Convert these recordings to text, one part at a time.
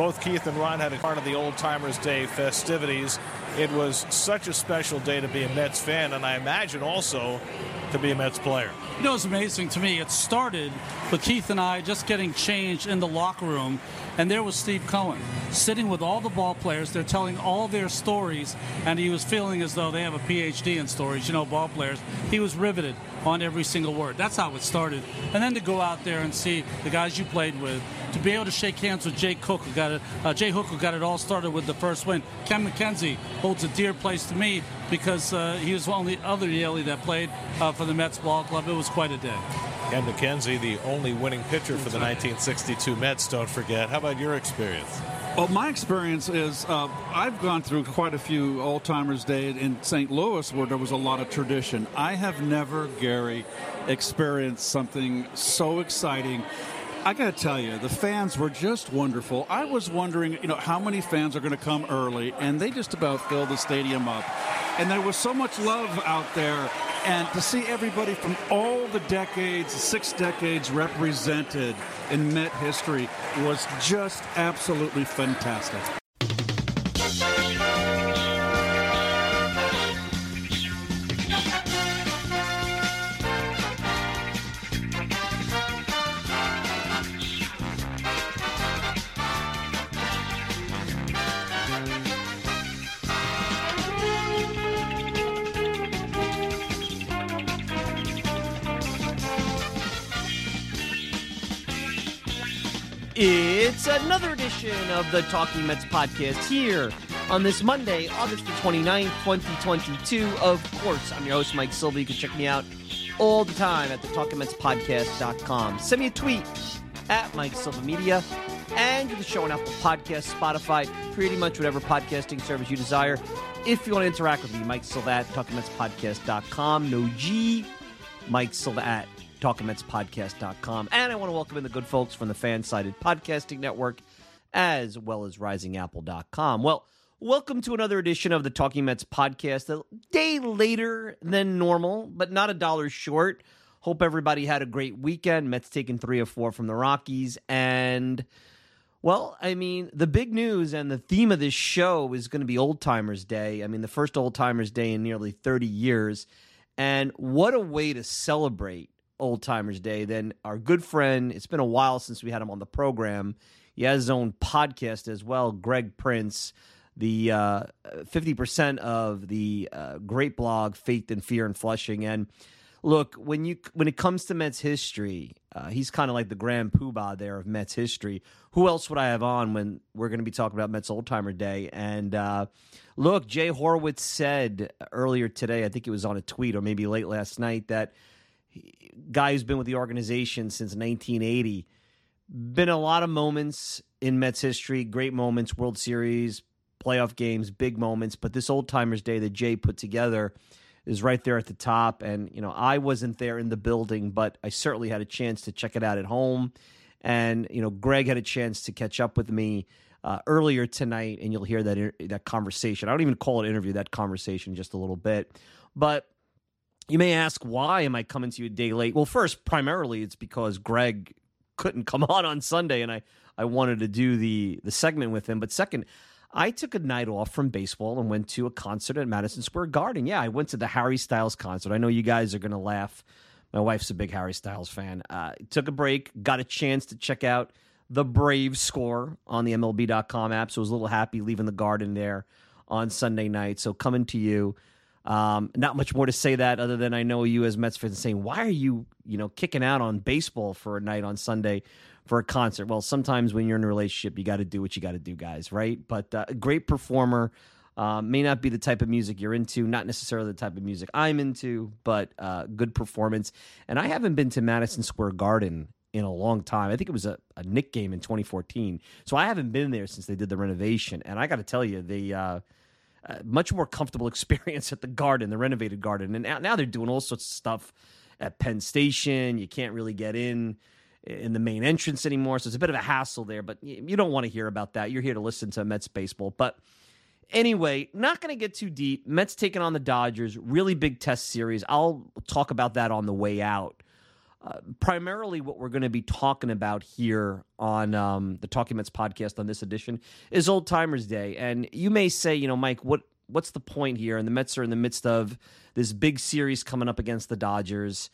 Both Keith and Ron had a part of the Old Timers Day festivities. It was such a special day to be a Mets fan, and I imagine also to be a Mets player. You know, it's amazing to me. It started with Keith and I just getting changed in the locker room, and there was Steve Cohen sitting with all the ball players. They're telling all their stories, and he was feeling as though they have a PhD in stories, you know, ball players. He was riveted on every single word. That's how it started. And then to go out there and see the guys you played with, to be able to shake hands with Jay Cook, who got it, uh, Jay Hook, who got it all started with the first win. Ken MacKenzie holds a dear place to me because uh, he was one of the other Yaley that played uh, for the Mets ball club. It was quite a day. Ken MacKenzie, the only winning pitcher for the 1962 Mets, don't forget. How about your experience? Well, my experience is uh, I've gone through quite a few Old Timers Day in St. Louis where there was a lot of tradition. I have never, Gary, experienced something so exciting. I got to tell you, the fans were just wonderful. I was wondering, you know, how many fans are going to come early, and they just about filled the stadium up. And there was so much love out there, and to see everybody from all the decades, six decades represented in Met history was just absolutely fantastic. It's another edition of the Talking Mets podcast here on this Monday, August the 29th, 2022. Of course, I'm your host, Mike Silva. You can check me out all the time at the TalkingMetsPodcast.com. Send me a tweet at Mike Silva Media and the show on Apple Podcasts, Spotify, pretty much whatever podcasting service you desire. If you want to interact with me, Mike Silva at TalkingMetsPodcast.com. No G, Mike Silva at talkingmetspodcast.com. And I want to welcome in the good folks from the fan-sided podcasting network as well as risingapple.com. Well, welcome to another edition of the Talking Mets podcast. A day later than normal, but not a dollar short. Hope everybody had a great weekend. Mets taking 3 or 4 from the Rockies and well, I mean, the big news and the theme of this show is going to be Old Timers Day. I mean, the first Old Timers Day in nearly 30 years. And what a way to celebrate Old Timers Day than our good friend. It's been a while since we had him on the program. He has his own podcast as well, Greg Prince, the uh, 50% of the uh, great blog, Faith and Fear in Flushing. And look, when you when it comes to Mets history, uh, he's kind of like the grand poobah there of Mets history. Who else would I have on when we're going to be talking about Mets Old Timer Day? And uh, look, Jay Horwitz said earlier today, I think it was on a tweet or maybe late last night, that guy who's been with the organization since 1980. Been a lot of moments in Mets history, great moments, World Series, playoff games, big moments. But this old timers day that Jay put together is right there at the top. And, you know, I wasn't there in the building, but I certainly had a chance to check it out at home. And, you know, Greg had a chance to catch up with me uh, earlier tonight, and you'll hear that, that conversation. I don't even call it interview, that conversation just a little bit. But you may ask, why am I coming to you a day late? Well, first, primarily, it's because Greg couldn't come on on Sunday, and I, I wanted to do the the segment with him. But second, I took a night off from baseball and went to a concert at Madison Square Garden. Yeah, I went to the Harry Styles concert. I know you guys are going to laugh. My wife's a big Harry Styles fan. Uh, took a break, got a chance to check out the Brave score on the MLB.com app. So I was a little happy leaving the garden there on Sunday night. So coming to you um, not much more to say that other than I know you as Mets fans saying, why are you, you know, kicking out on baseball for a night on Sunday for a concert? Well, sometimes when you're in a relationship, you got to do what you got to do, guys, right? But uh, a great performer. Uh, may not be the type of music you're into, not necessarily the type of music I'm into, but uh, good performance. And I haven't been to Madison Square Garden in a long time. I think it was a, a Knick game in 2014. So I haven't been there since they did the renovation. And I got to tell you, the much more comfortable experience at the Garden, the renovated Garden. And now, now they're doing all sorts of stuff at Penn Station. You can't really get in in the main entrance anymore. So it's a bit of a hassle there, but you don't want to hear about that. You're here to listen to Mets baseball. But anyway, not going to get too deep. Mets taking on the Dodgers, really big test series. I'll talk about that on the way out. Primarily, what we're going to be talking about here on um, the Talking Mets podcast on this edition is Old Timers Day. And you may say, you know, Mike, what what's the point here? And the Mets are in the midst of this big series coming up against the Dodgers.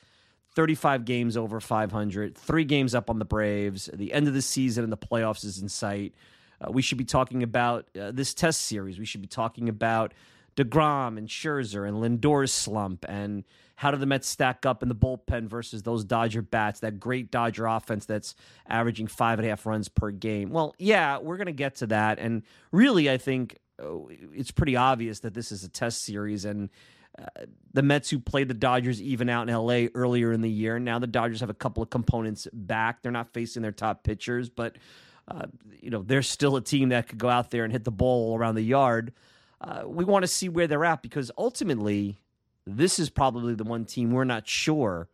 35 games over 500, three games up on the Braves. The end of the season and the playoffs is in sight. Uh, we should be talking about uh, this test series. We should be talking about DeGrom and Scherzer and Lindor's slump and how do the Mets stack up in the bullpen versus those Dodger bats, that great Dodger offense that's averaging five and a half runs per game? Well, yeah, we're going to get to that. And really, I think uh, it's pretty obvious that this is a test series and uh, the Mets who played the Dodgers even out in LA earlier in the year. Now the Dodgers have a couple of components back. They're not facing their top pitchers, but uh, you know they're still a team that could go out there and hit the ball around the yard. Uh, we want to see where they're at because ultimately, this is probably the one team we're not sure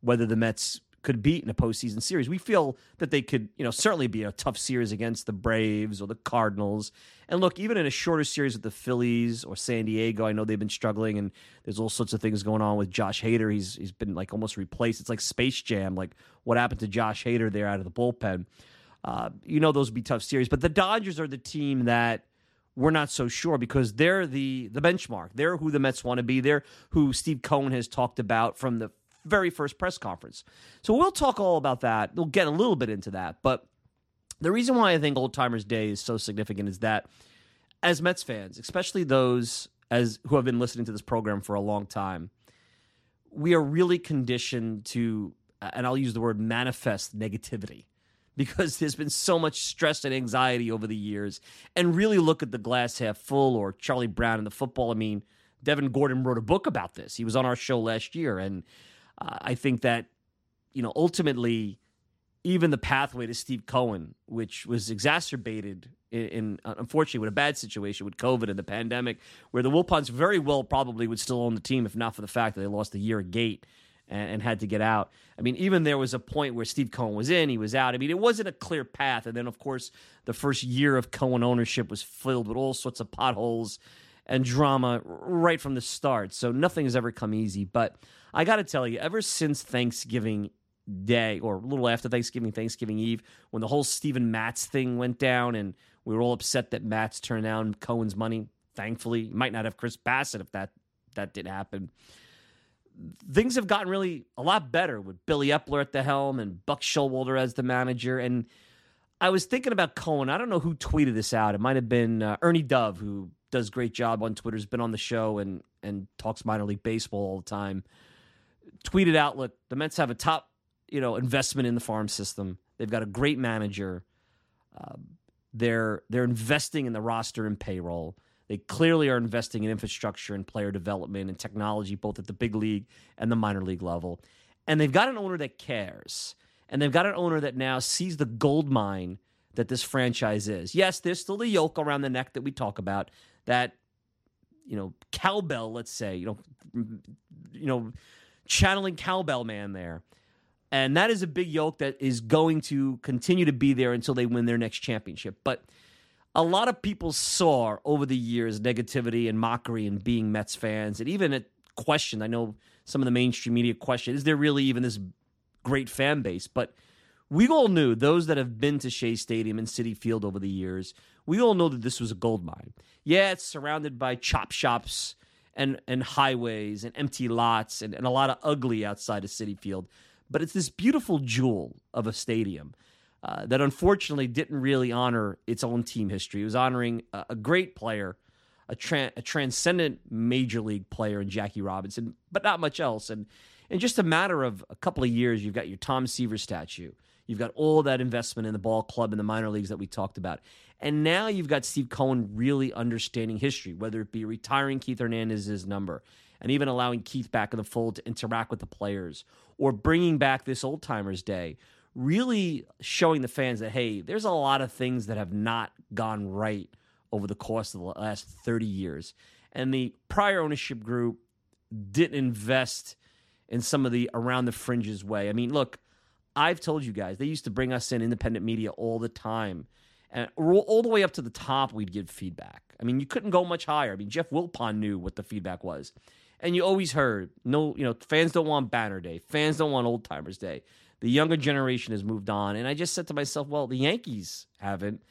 whether the Mets could beat in a postseason series. We feel that they could, you know, certainly be a tough series against the Braves or the Cardinals. And look, even in a shorter series with the Phillies or San Diego, I know they've been struggling, and there's all sorts of things going on with Josh Hader. He's he's been like almost replaced. It's like Space Jam, like what happened to Josh Hader there out of the bullpen. Uh, you know those would be tough series, but the Dodgers are the team that we're not so sure because they're the the benchmark. They're who the Mets want to be. They're who Steve Cohen has talked about from the very first press conference. So we'll talk all about that. We'll get a little bit into that. But the reason why I think Old Timers Day is so significant is that as Mets fans, especially those as who have been listening to this program for a long time, we are really conditioned to, and I'll use the word manifest negativity because there's been so much stress and anxiety over the years. And really look at the glass half full or Charlie Brown and the football. I mean, Devin Gordon wrote a book about this. He was on our show last year, and uh, I think that, you know, ultimately, even the pathway to Steve Cohen, which was exacerbated in, in uh, unfortunately with a bad situation with COVID and the pandemic, where the Wilpons very well probably would still own the team if not for the fact that they lost a year of gate and, and, had to get out. I mean, even there was a point where Steve Cohen was in, he was out. I mean, it wasn't a clear path. And then, of course, the first year of Cohen ownership was filled with all sorts of potholes and drama right from the start. So nothing has ever come easy. But I got to tell you, ever since Thanksgiving Day or a little after Thanksgiving, Thanksgiving Eve, when the whole Steven Matz thing went down and we were all upset that Matz turned down Cohen's money, thankfully, might not have Chris Bassitt if that that did happen. Things have gotten really a lot better with Billy Eppler at the helm and Buck Showalter as the manager. And I was thinking about Cohen. I don't know who tweeted this out. It might have been uh, Ernie Dove, who does great job on Twitter. Has been on the show and and talks minor league baseball all the time tweeted out, look, the Mets have a top, you know, investment in the farm system. They've got a great manager. Uh, they're they're investing in the roster and payroll. They clearly are investing in infrastructure and player development and technology, both at the big league and the minor league level. And they've got an owner that cares. And they've got an owner that now sees the gold mine that this franchise is. Yes, there's still the yoke around the neck that we talk about, that, you know, cowbell, let's say, you know, you know, channeling cowbell man there. And that is a big yoke that is going to continue to be there until they win their next championship. But a lot of people saw over the years negativity and mockery and being Mets fans, and even a question. I know some of the mainstream media question: Is there really even this great fan base? But we all knew those that have been to Shea Stadium and Citi Field over the years. We all know that this was a gold mine. Yeah, it's surrounded by chop shops and and highways and empty lots and, and a lot of ugly outside of Citi Field. But it's this beautiful jewel of a stadium uh, that unfortunately didn't really honor its own team history. It was honoring a, a great player, a, tra- a transcendent major league player in Jackie Robinson, but not much else. And in just a matter of a couple of years, you've got your Tom Seaver statue. You've got all that investment in the ball club and the minor leagues that we talked about. And now you've got Steve Cohen really understanding history, whether it be retiring Keith Hernandez's number and even allowing Keith back in the fold to interact with the players or bringing back this old timers day, really showing the fans that hey, there's a lot of things that have not gone right over the course of the last 30 years. And the prior ownership group didn't invest in some of the around the fringes way. I mean, look, I've told you guys, they used to bring us in independent media all the time. And all the way up to the top, we'd give feedback. I mean, you couldn't go much higher. I mean, Jeff Wilpon knew what the feedback was. And you always heard, no, you know, fans don't want Banner Day. Fans don't want Old Timers Day. The younger generation has moved on. And I just said to myself, well, the Yankees haven't.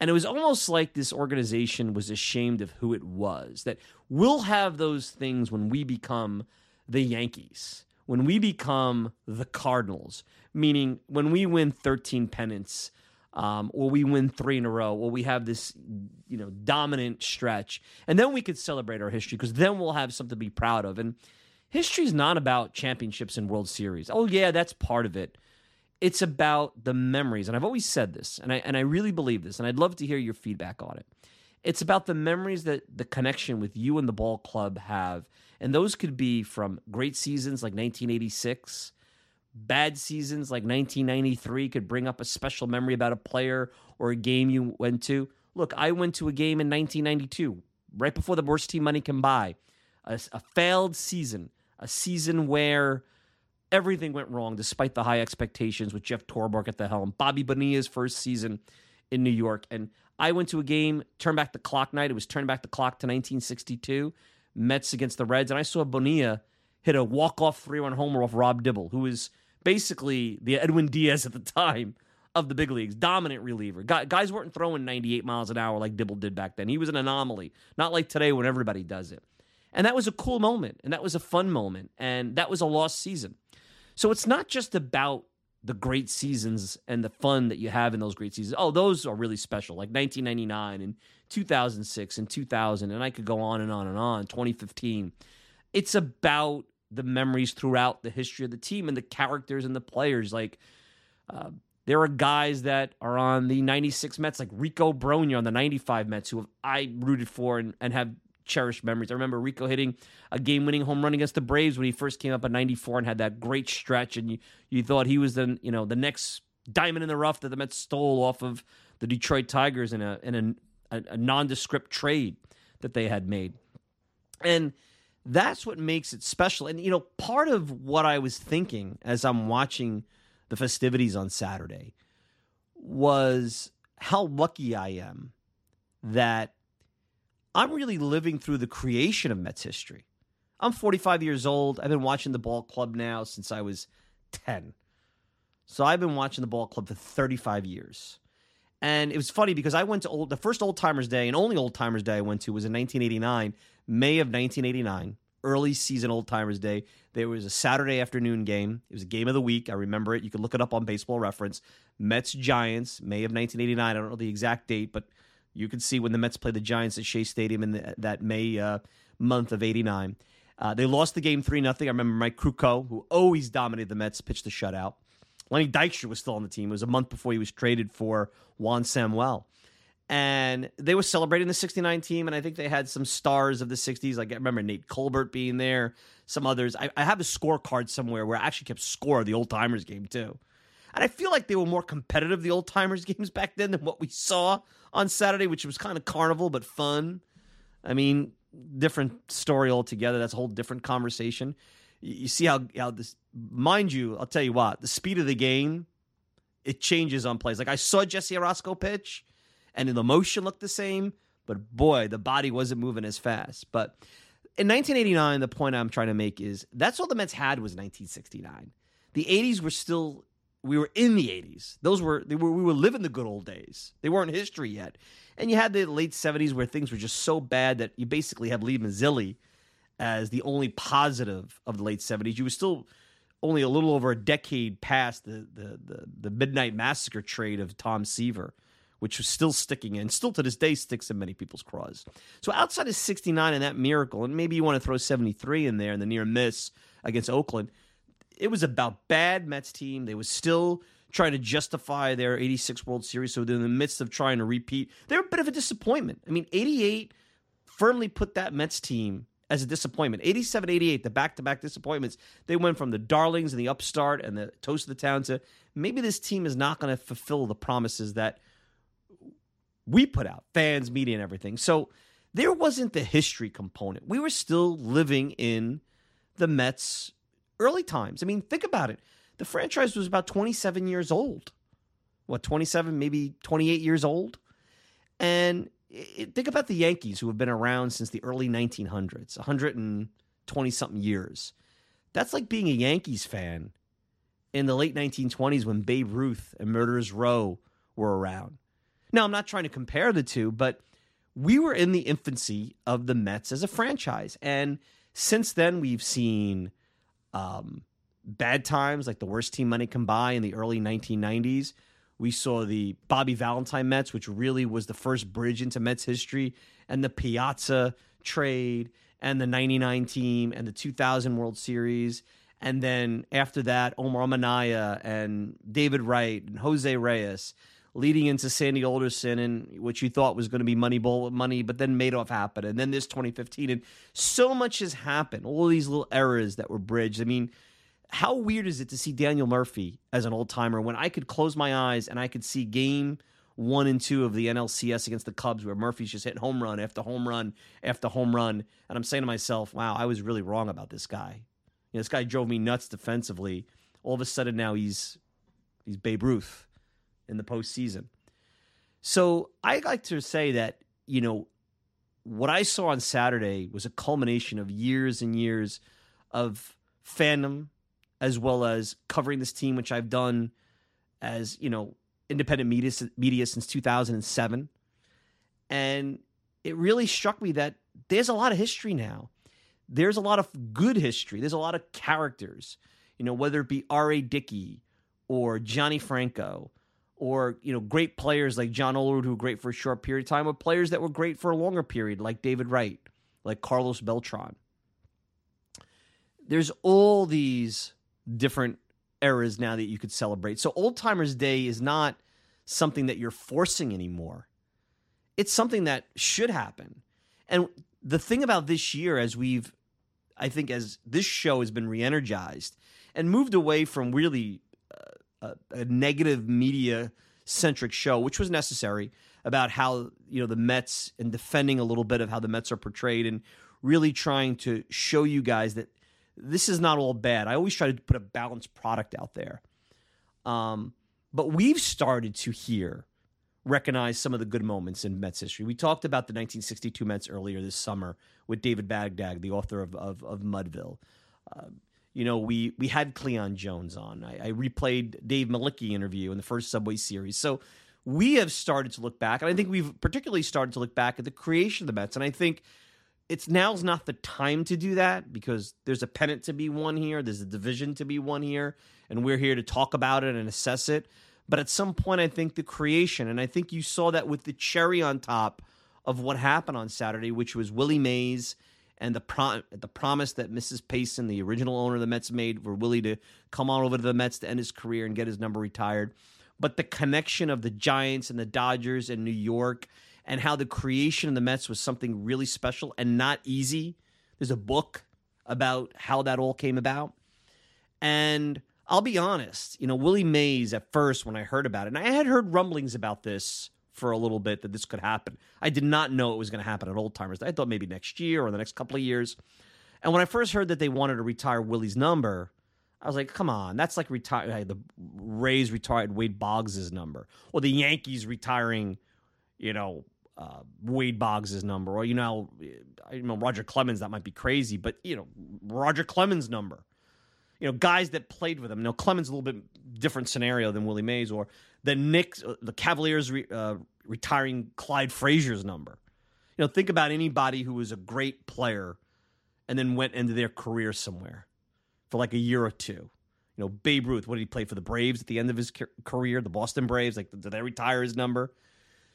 And it was almost like this organization was ashamed of who it was. That we'll have those things when we become the Yankees, when we become the Cardinals, meaning when we win 13 pennants. Um, or we win three in a row, or we have this, you know, dominant stretch, and then we could celebrate our history because then we'll have something to be proud of. And history is not about championships and World Series. Oh yeah, that's part of it it's about the memories. And I've always said this, and I and I really believe this, and I'd love to hear your feedback on it. It's about the memories that the connection with you and the ball club have. And those could be from great seasons like 1986, bad seasons like 1993 could bring up a special memory about a player or a game you went to. Look, I went to a game in 1992, right before the worst team money can buy. A, a failed season, a season where everything went wrong despite the high expectations with Jeff Torborg at the helm. Bobby Bonilla's first season in New York. And I went to a game, turn back the clock night. It was turn back the clock to 1962, Mets against the Reds. And I saw Bonilla hit a walk-off three-run homer off Rob Dibble, who was basically the Edwin Diaz at the time of the big leagues, dominant reliever. Guys weren't throwing 98 miles an hour like Dibble did back then. He was an anomaly, not like today when everybody does it. And that was a cool moment, and that was a fun moment, and that was a lost season. So it's not just about the great seasons and the fun that you have in those great seasons. Oh, those are really special, like 1999 and 2006 and 2000, and I could go on and on and on. 2015. It's about the memories throughout the history of the team and the characters and the players. Like, uh, there are guys that are on the 96 Mets, like Rico Brogna on the 95 Mets, who have, I rooted for and, and have cherished memories. I remember Rico hitting a game-winning home run against the Braves when he first came up in '94 and had that great stretch, and you you thought he was the you know the next diamond in the rough that the Mets stole off of the Detroit Tigers in a in a, a, a nondescript trade that they had made, and that's what makes it special. And you know, part of what I was thinking as I'm watching the festivities on Saturday was how lucky I am that I'm really living through the creation of Mets history. I'm 45 years old. I've been watching the ball club now since I was 10. So I've been watching the ball club for 35 years. And it was funny because I went to old, the first Old Timers Day and only Old Timers Day I went to was in 1989, May of 1989, early season Old Timers Day. There was a Saturday afternoon game. It was a game of the week. I remember it. You can look it up on Baseball Reference. Mets Giants, May of 1989. I don't know the exact date, but you can see when the Mets played the Giants at Shea Stadium in the, that May uh, month of '89. Uh, they lost the game three nothing. I remember Mike Krukow, who always dominated the Mets, pitched the shutout. Lenny Dykstra was still on the team. It was a month before he was traded for Juan Samuel. And they were celebrating the 69 team, and I think they had some stars of the 60s. Like I remember Nate Colbert being there, some others. I, I have a scorecard somewhere where I actually kept score of the old timers game, too. And I feel like they were more competitive, the old timers games back then, than what we saw on Saturday, which was kind of carnival but fun. I mean, different story altogether. That's a whole different conversation. You see how how this, mind you, I'll tell you what, the speed of the game, it changes on plays. Like I saw Jesse Orosco pitch, and the motion looked the same, but boy, the body wasn't moving as fast. But in 1989, the point I'm trying to make is that's all the Mets had was 1969. The 80s were still we were in the 80s. Those were, were we were living the good old days. They weren't history yet. And you had the late 70s where things were just so bad that you basically have Lee Mazzilli as the only positive of the late 70s. You were still only a little over a decade past the the the, the Midnight Massacre trade of Tom Seaver, which was still sticking in, still to this day sticks in many people's craws. So outside of 69 and that miracle, and maybe you want to throw 73 in there and the near miss against Oakland – it was about bad Mets team. They was still trying to justify their 86 World Series. So they're in the midst of trying to repeat. They're a bit of a disappointment. I mean, 88 firmly put that Mets team as a disappointment. 87 88, the back to back disappointments. They went from the darlings and the upstart and the toast of the town to maybe this team is not going to fulfill the promises that we put out, fans, media, and everything. So there wasn't the history component. We were still living in the Mets' early times. I mean, think about it. The franchise was about 27 years old. What, 27, maybe 28 years old? And it, think about the Yankees, who have been around since the early 1900s, 120 something years. That's like being a Yankees fan in the late 1920s when Babe Ruth and Murderers Row were around. Now, I'm not trying to compare the two, but we were in the infancy of the Mets as a franchise. And since then, we've seen um, bad times like the worst team money can buy in the early 1990s. We saw the Bobby Valentine Mets, which really was the first bridge into Mets history, and the Piazza trade, and the 99 team, and the 2000 World Series. And then after that, Omar Minaya and David Wright and Jose Reyes leading into Sandy Alderson and what you thought was going to be Moneyball money, but then Madoff happened, and then this 2015, and so much has happened. All these little errors that were bridged. I mean, how weird is it to see Daniel Murphy as an old timer when I could close my eyes and I could see game one and two of the NLCS against the Cubs where Murphy's just hitting home run after home run after home run, and I'm saying to myself, "Wow, I was really wrong about this guy." You know, this guy drove me nuts defensively. All of a sudden now he's he's Babe Ruth in the postseason. So I like to say that, you know, what I saw on Saturday was a culmination of years and years of fandom as well as covering this team, which I've done as, you know, independent media, media since 2007. And it really struck me that there's a lot of history now. There's a lot of good history. There's a lot of characters, you know, whether it be R.A. Dickey or Johnny Franco or you know great players like John Olerud who were great for a short period of time, or players that were great for a longer period like David Wright, like Carlos Beltran. There's all these different eras now that you could celebrate. So Old Timers Day is not something that you're forcing anymore. It's something that should happen. And the thing about this year, as we've, I think, as this show has been re energized and moved away from really a, a negative media centric show, which was necessary about how you know the Mets and defending a little bit of how the Mets are portrayed and really trying to show you guys that this is not all bad. I always try to put a balanced product out there. Um, but we've started to hear recognize some of the good moments in Mets history. We talked about the 1962 Mets earlier this summer with David Bagdag, the author of, of, of Mudville. Uh, you know, we we had Cleon Jones on. I, I replayed Dave Mlicki interview in the first Subway series. So we have started to look back, and I think we've particularly started to look back at the creation of the Mets. And I think it's now's not the time to do that because there's a pennant to be won here, there's a division to be won here, and we're here to talk about it and assess it. But at some point, I think the creation, and I think you saw that with the cherry on top of what happened on Saturday, which was Willie Mays and the pro- the promise that Mrs. Payson, the original owner of the Mets, made for Willie to come on over to the Mets to end his career and get his number retired. But the connection of the Giants and the Dodgers and New York and how the creation of the Mets was something really special and not easy. There's a book about how that all came about. And I'll be honest, you know, Willie Mays at first when I heard about it, and I had heard rumblings about this for a little bit that this could happen. I did not know it was going to happen at Old Timers. I thought maybe next year or the next couple of years. And when I first heard that they wanted to retire Willie's number, I was like, come on, that's like retire the Rays retired Wade Boggs's number, or the Yankees retiring, you know, uh, Wade Boggs's number, or you know, I know Roger Clemens. That might be crazy, but you know, Roger Clemens' number. You know, guys that played with him. Know, Clemens a little bit different scenario than Willie Mays, or the Knicks, uh, the Cavaliers re, uh, retiring Clyde Frazier's number. You know, think about anybody who was a great player and then went into their career somewhere for like a year or two. You know, Babe Ruth, what did he play for the Braves at the end of his career? The Boston Braves, like, did they retire his number?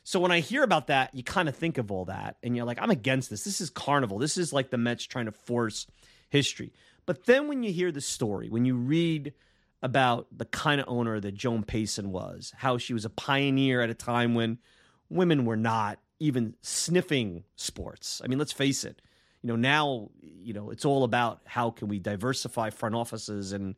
So when I hear about that, you kind of think of all that and you're like, I'm against this. This is carnival. This is like the Mets trying to force history. But then when you hear the story, when you read about the kind of owner that Joan Payson was, how she was a pioneer at a time when women were not even sniffing sports. I mean, let's face it. You know, now you know it's all about how can we diversify front offices and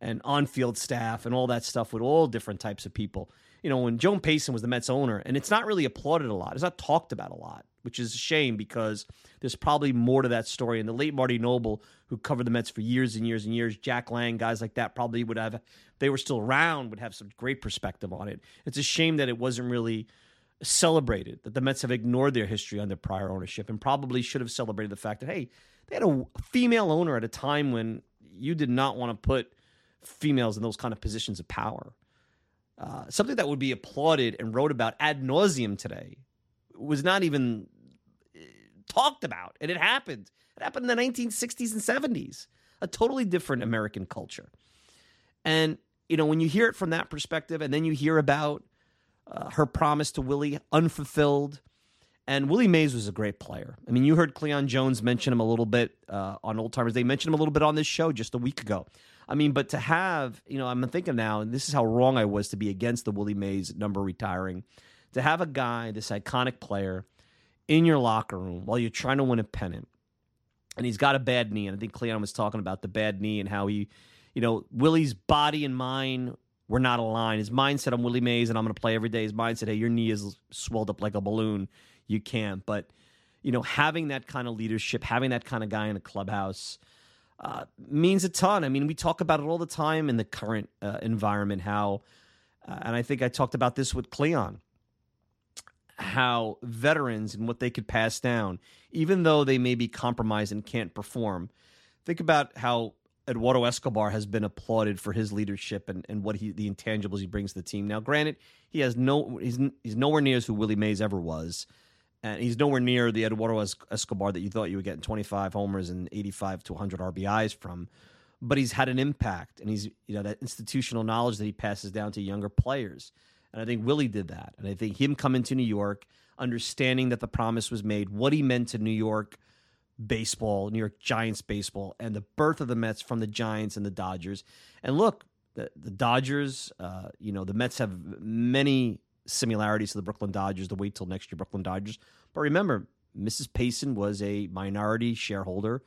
and on-field staff and all that stuff with all different types of people. You know, when Joan Payson was the Mets owner, and it's not really applauded a lot. It's not talked about a lot, which is a shame because there's probably more to that story. And the late Marty Noble, who covered the Mets for years and years and years, Jack Lang, guys like that, probably would have, they were still around, would have some great perspective on it. It's a shame that it wasn't really celebrated, that the Mets have ignored their history under prior ownership and probably should have celebrated the fact that, hey, they had a female owner at a time when you did not want to put females in those kind of positions of power. Uh, something that would be applauded and wrote about ad nauseum today was not even uh, talked about, and it happened. It happened in the 1960s and 70s. A totally different American culture. And you know, when you hear it from that perspective, and then you hear about uh, her promise to Willie unfulfilled, and Willie Mays was a great player. I mean, you heard Cleon Jones mention him a little bit uh, on Old Timers. They mentioned him a little bit on this show just a week ago. I mean, but to have, you know, I'm thinking now, and this is how wrong I was to be against the Willie Mays number retiring. To have a guy, this iconic player, in your locker room while you're trying to win a pennant, and he's got a bad knee. And I think Cleon was talking about the bad knee and how he, you know, Willie's body and mind were not aligned. His mind said, I'm Willie Mays and I'm going to play every day. His mind said, hey, your knee is swelled up like a balloon. You can't. But, you know, having that kind of leadership, having that kind of guy in a clubhouse, uh, means a ton. I mean, we talk about it all the time in the current uh, environment. How, uh, and I think I talked about this with Cleon, how veterans and what they could pass down, even though they may be compromised and can't perform. Think about how Eduardo Escobar has been applauded for his leadership and, and what he the intangibles he brings to the team. Now, granted, he has no he's he's nowhere near as who Willie Mays ever was and he's nowhere near the Eduardo Escobar that you thought you would get 25 homers and 85 to 100 RBIs from. But he's had an impact, and he's you know that institutional knowledge that he passes down to younger players. And I think Willie did that. And I think him coming to New York, understanding that the promise was made, what he meant to New York baseball, New York Giants baseball, and the birth of the Mets from the Giants and the Dodgers. And look, the, the Dodgers, uh, you know, the Mets have many similarities to the Brooklyn Dodgers the wait till next year, Brooklyn Dodgers. But remember, Mrs. Payson was a minority shareholder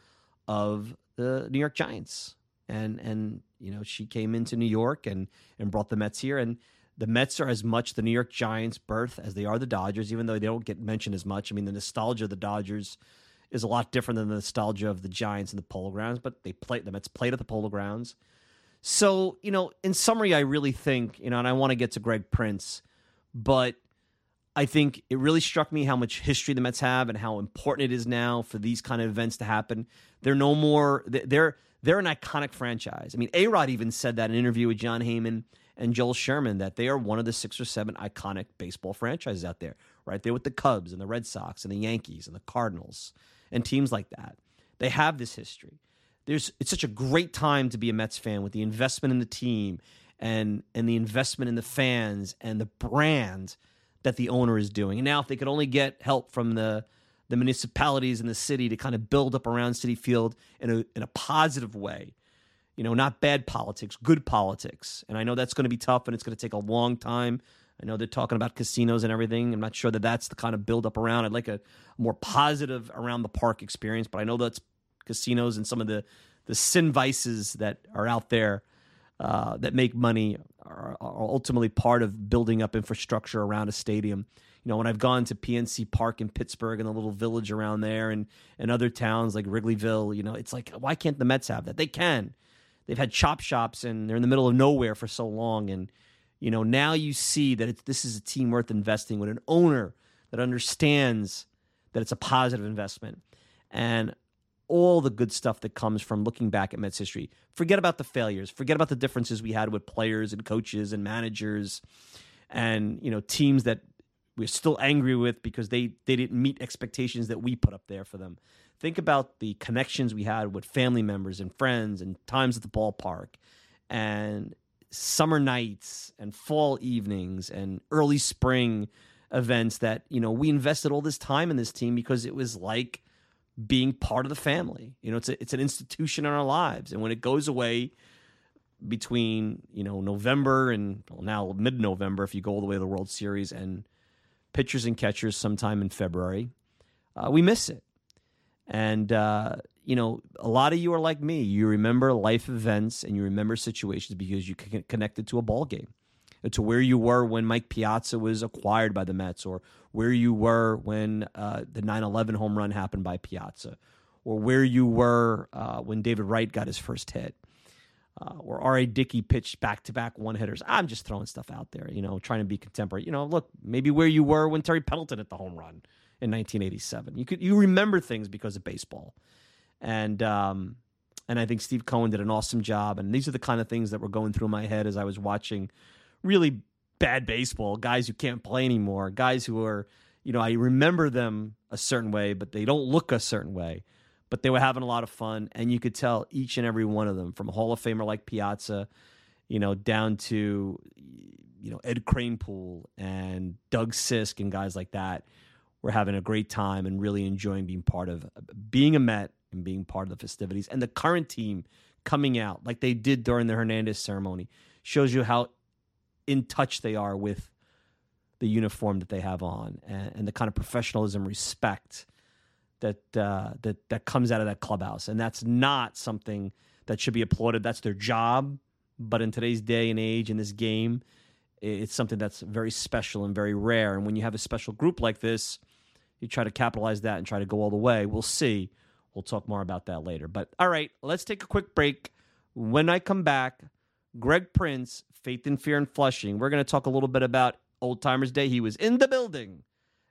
of the New York Giants. And and you know, she came into New York and and brought the Mets here. And the Mets are as much the New York Giants' birth as they are the Dodgers, even though they don't get mentioned as much. I mean, the nostalgia of the Dodgers is a lot different than the nostalgia of the Giants and the Polo Grounds, but they play the Mets played at the Polo Grounds. So, you know, in summary, I really think, you know, and I want to get to Greg Prince but I think it really struck me how much history the Mets have and how important it is now for these kind of events to happen. They're no more they're they're an iconic franchise. I mean, A Rod even said that in an interview with Jon Heyman and Joel Sherman that they are one of the six or seven iconic baseball franchises out there, right there with the Cubs and the Red Sox and the Yankees and the Cardinals and teams like that. They have this history. There's it's such a great time to be a Mets fan with the investment in the team and and the investment in the fans and the brand that the owner is doing. And now, if they could only get help from the the municipalities and the city to kind of build up around Citi Field in a in a positive way, you know, not bad politics, good politics. And I know that's going to be tough and it's going to take a long time. I know they're talking about casinos and everything. I'm not sure that that's the kind of build up around. I'd like a more positive around the park experience, but I know that's casinos and some of the the sin vices that are out there uh, that make money are, are, ultimately part of building up infrastructure around a stadium. You know, when I've gone to PNC Park in Pittsburgh and the little village around there and, and other towns like Wrigleyville, you know, it's like, why can't the Mets have that? They can. They've had chop shops and they're in the middle of nowhere for so long. And, you know, now you see that this is a team worth investing with an owner that understands that it's a positive investment. And all the good stuff that comes from looking back at Mets history. Forget about the failures. Forget about the differences we had with players and coaches and managers and, you know, teams that we're still angry with because they they didn't meet expectations that we put up there for them. Think about the connections we had with family members and friends and times at the ballpark and summer nights and fall evenings and early spring events that, you know, we invested all this time in this team because it was like being part of the family. You know, it's a, it's an institution in our lives, and when it goes away between you know November and well, now mid November, if you go all the way to the World Series, and pitchers and catchers sometime in February, uh, we miss it. And, uh, you know, a lot of you are like me. You remember life events and you remember situations because you connected to a ball game, to where you were when Mike Piazza was acquired by the Mets, or where you were when uh, the 9 11 home run happened by Piazza, or where you were uh, when David Wright got his first hit. Uh, or R.A. Dickey pitched back to back one hitters. I'm just throwing stuff out there, you know, trying to be contemporary. You know, look, maybe where you were when Terry Pendleton hit the home run in 1987. You could you remember things because of baseball, and um, and I think Steve Cohen did an awesome job. And these are the kind of things that were going through my head as I was watching really bad baseball. Guys who can't play anymore. Guys who are, you know, I remember them a certain way, but they don't look a certain way but they were having a lot of fun, and you could tell each and every one of them, from Hall of Famer like Piazza, you know, down to you know Ed Kranepool and Doug Sisk and guys like that, were having a great time and really enjoying being part of being a Met and being part of the festivities. And the current team coming out like they did during the Hernandez ceremony shows you how in touch they are with the uniform that they have on and, and the kind of professionalism, respect that uh, that that comes out of that clubhouse, and that's not something that should be applauded. That's their job, but in today's day and age, in this game, it's something that's very special and very rare. And when you have a special group like this, you try to capitalize that and try to go all the way. We'll see. We'll talk more about that later. But all right, let's take a quick break. When I come back, Greg Prince, Faith and Fear in Flushing. We're going to talk a little bit about Old Timers Day. He was in the building,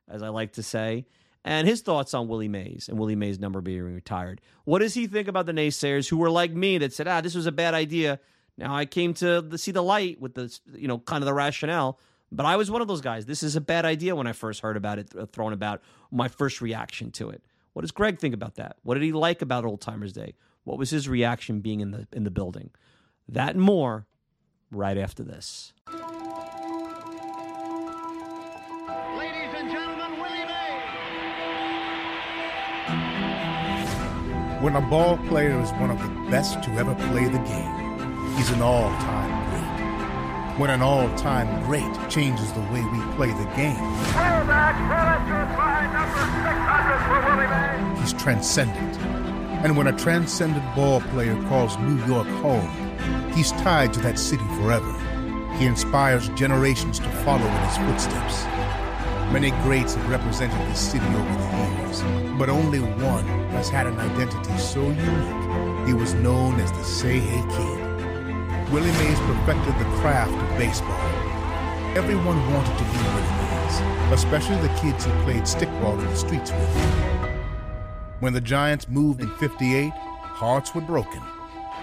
as I like to say and his thoughts on Willie Mays and Willie Mays' number being retired. What does he think about the naysayers who were like me that said, ah, this was a bad idea? Now I came to see the light with the, you know, kind of the rationale. But I was one of those guys. This is a bad idea when I first heard about it uh, thrown about. My first reaction to it. What does Greg think about that? What did he like about Old Timers Day? What was his reaction being in the in the building? That and more right after this. Ladies and gentlemen, Willie May. When a ball player is one of the best to ever play the game, he's an all time great. When an all time great changes the way we play the game, he's transcendent. And when a transcendent ball player calls New York home, he's tied to that city forever. He inspires generations to follow in his footsteps. Many greats have represented this city over the years, but only one has had an identity so unique he was known as the Say Hey Kid. Willie Mays perfected the craft of baseball. Everyone wanted to be Willie Mays, especially the kids who played stickball in the streets with. him. When the Giants moved in 58, hearts were broken.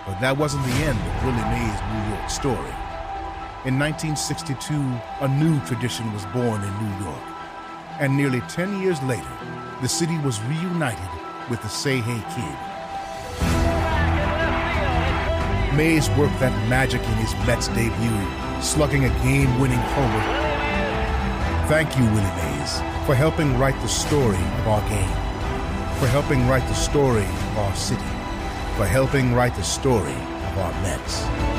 But that wasn't the end of Willie Mays' New York story. In 1962, a new tradition was born in New York and nearly 10 years later, the city was reunited with the Say Hey Kid. Mays worked that magic in his Mets debut, slugging a game winning homer. Thank you, Willie Mays, for helping write the story of our game, for helping write the story of our city, for helping write the story of our Mets.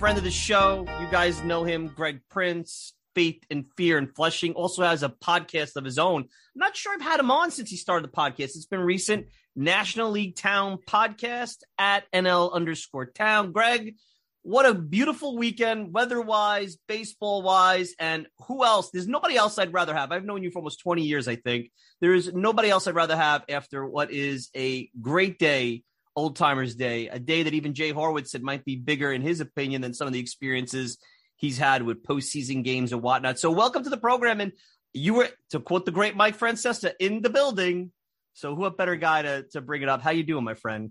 Friend of the show, you guys know him, Greg Prince, Faith and Fear in Flushing, also has a podcast of his own. I'm not sure I've had him on since he started the podcast. It's been recent. National League Town podcast at NL underscore town. Greg, what a beautiful weekend, weather wise, baseball wise, and who else? There's nobody else I'd rather have. I've known you for almost 20 years, I think. There is nobody else I'd rather have after what is a great day Old Timers Day, a day that even Jay Horwitz said might be bigger in his opinion than some of the experiences he's had with postseason games and whatnot. So welcome to the program. And you were, to quote the great Mike Francesa, in the building. So who a better guy to, to bring it up? How you doing, my friend?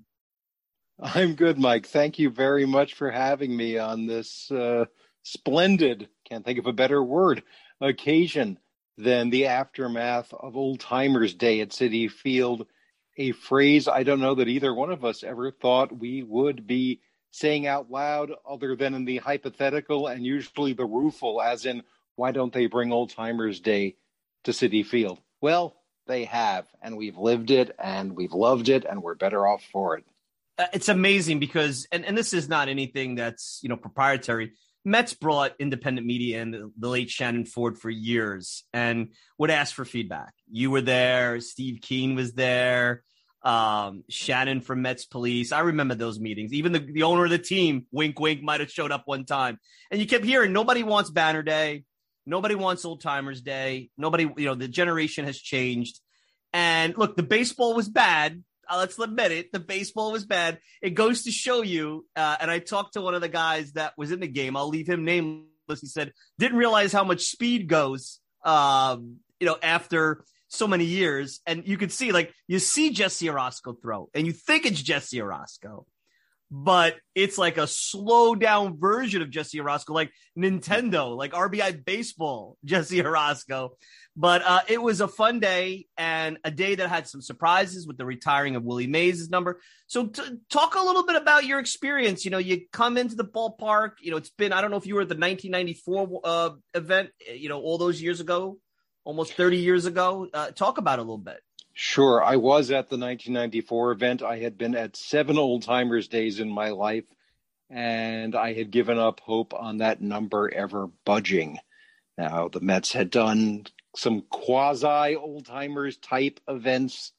I'm good, Mike. Thank you very much for having me on this uh, splendid, can't think of a better word, occasion than the aftermath of Old Timers Day at Citi Field a phrase I don't know that either one of us ever thought we would be saying out loud, other than in the hypothetical and usually the rueful, as in, why don't they bring Old Timers Day to Citi Field? Well, they have, and we've lived it and we've loved it, and we're better off for it. Uh, it's amazing because, and, and this is not anything that's you know proprietary. Mets brought independent media and the, the late Shannon Forde for years and would ask for feedback. You were there, Steve Keane was there, um, Shannon from Mets Police. I remember those meetings. Even the, the owner of the team, wink, wink, might have showed up one time. And you kept hearing nobody wants Banner Day. Nobody wants Old Timers Day. Nobody, you know, the generation has changed. And look, the baseball was bad. Let's admit it. The baseball was bad. It goes to show you. Uh, and I talked to one of the guys that was in the game. I'll leave him nameless. He said, didn't realize how much speed goes, um, you know, after so many years. And you could see, like, you see Jesse Orosco throw, and you think it's Jesse Orosco, but it's like a slow down version of Jesse Orosco, like Nintendo, like RBI Baseball, Jesse Orosco. But uh, it was a fun day and a day that had some surprises with the retiring of Willie Mays' number. So, t- talk a little bit about your experience. You know, you come into the ballpark. You know, it's been I don't know if you were at the 1994 uh, event. You know, all those years ago almost 30 years ago. Uh, talk about a little bit. Sure. I was at the 1994 event. I had been at seven old timers days in my life, and I had given up hope on that number ever budging. Now, the Mets had done some quasi old timers type events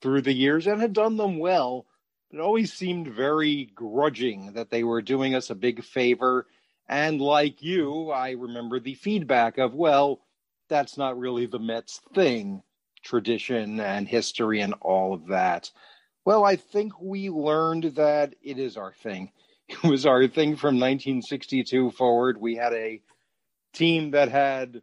through the years and had done them well. It always seemed very grudging that they were doing us a big favor. And like you, I remember the feedback of, well, that's not really the Mets thing, tradition and history and all of that. Well, I think we learned that it is our thing. It was our thing from 1962 forward. We had a team that had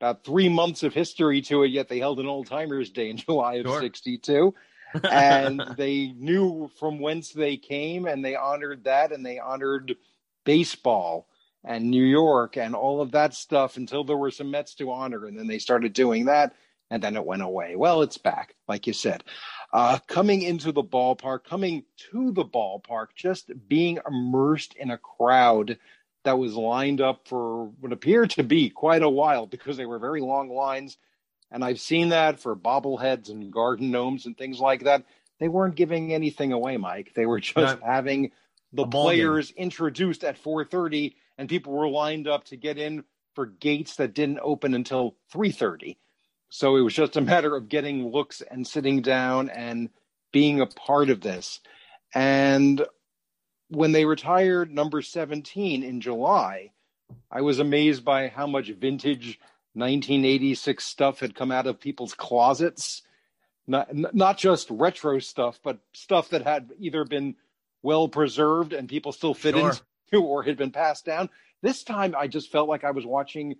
about three months of history to it, yet they held an old timers day in July of sure. 62. and they knew from whence they came and they honored that and they honored baseball and New York and all of that stuff until there were some Mets to honor. And then they started doing that and then it went away. Well, it's back, like you said. Uh, coming into the ballpark, coming to the ballpark, just being immersed in a crowd that was lined up for what appeared to be quite a while because they were very long lines. And I've seen that for bobbleheads and garden gnomes and things like that. They weren't giving anything away, Mike. They were just having the players game. introduced at 4:30 and people were lined up to get in for gates that didn't open until 3:30. So it was just a matter of getting looks and sitting down and being a part of this. And when they retired number 17 in July, I was amazed by how much vintage 1986 stuff had come out of people's closets. Not, not just retro stuff, but stuff that had either been well preserved and people still fit Sure. into or had been passed down. This time I just felt like I was watching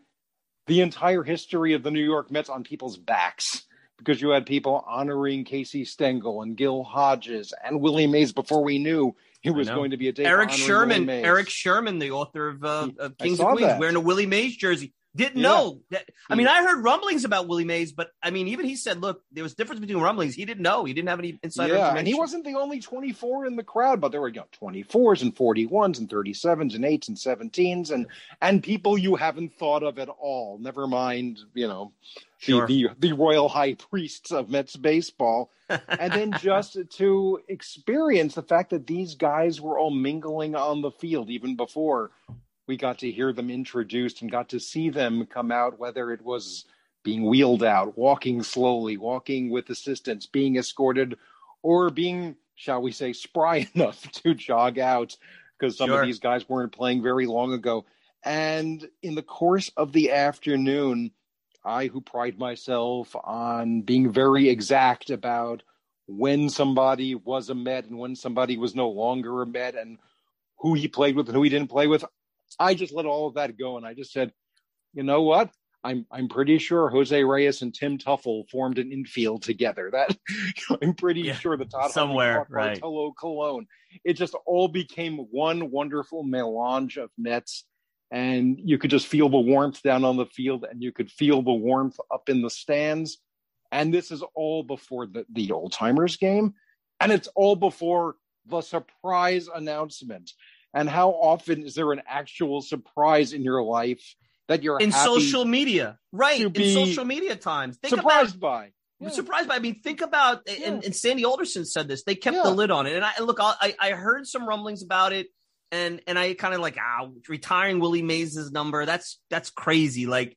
the entire history of the New York Mets on people's backs because you had people honoring Casey Stengel and Gil Hodges and Willie Mays before we knew it was going to be a day. Erik Sherman, Erik Sherman, the author of, uh, of Kings of Queens, that. wearing a Willie Mays jersey. Didn't Yeah. know that. I mean, I heard rumblings about Willie Mays, but I mean, even he said, "Look, there was difference between rumblings." He didn't know. He didn't have any insider yeah, and he wasn't the only 24 in the crowd, but there were you know 24s and 41s and 37s and 8s and 17s and and people you haven't thought of at all. Never mind, you know, Sure. the, the the royal high priests of Mets baseball. and then just to experience the fact that these guys were all mingling on the field even before we got to hear them introduced and got to see them come out, whether it was being wheeled out, walking slowly, walking with assistance, being escorted, or being, shall we say, spry enough to jog out because some Sure. of these guys weren't playing very long ago. And in the course of the afternoon, I, who pride myself on being very exact about when somebody was a Met and when somebody was no longer a Met and who he played with and who he didn't play with, I just let all of that go and I just said, you know what? I'm I'm pretty sure Jose Reyes and Tim Teufel formed an infield together. That I'm pretty Yeah, sure the Todd somewhere, right. Bartolo Colon. It just all became one wonderful melange of Mets, and you could just feel the warmth down on the field, and you could feel the warmth up in the stands. And this is all before the the old timers game, and it's all before the surprise announcement. And how often is there an actual surprise in your life that you're in social media, right? In social media times, think surprised about. by? Yeah. surprised by. I mean, think about, and, Yeah. and Sandy Alderson said this. They kept Yeah. the lid on it, and I and look. I I heard some rumblings about it, and and I kind of like, ah, retiring Willie Mays' number. That's that's crazy. Like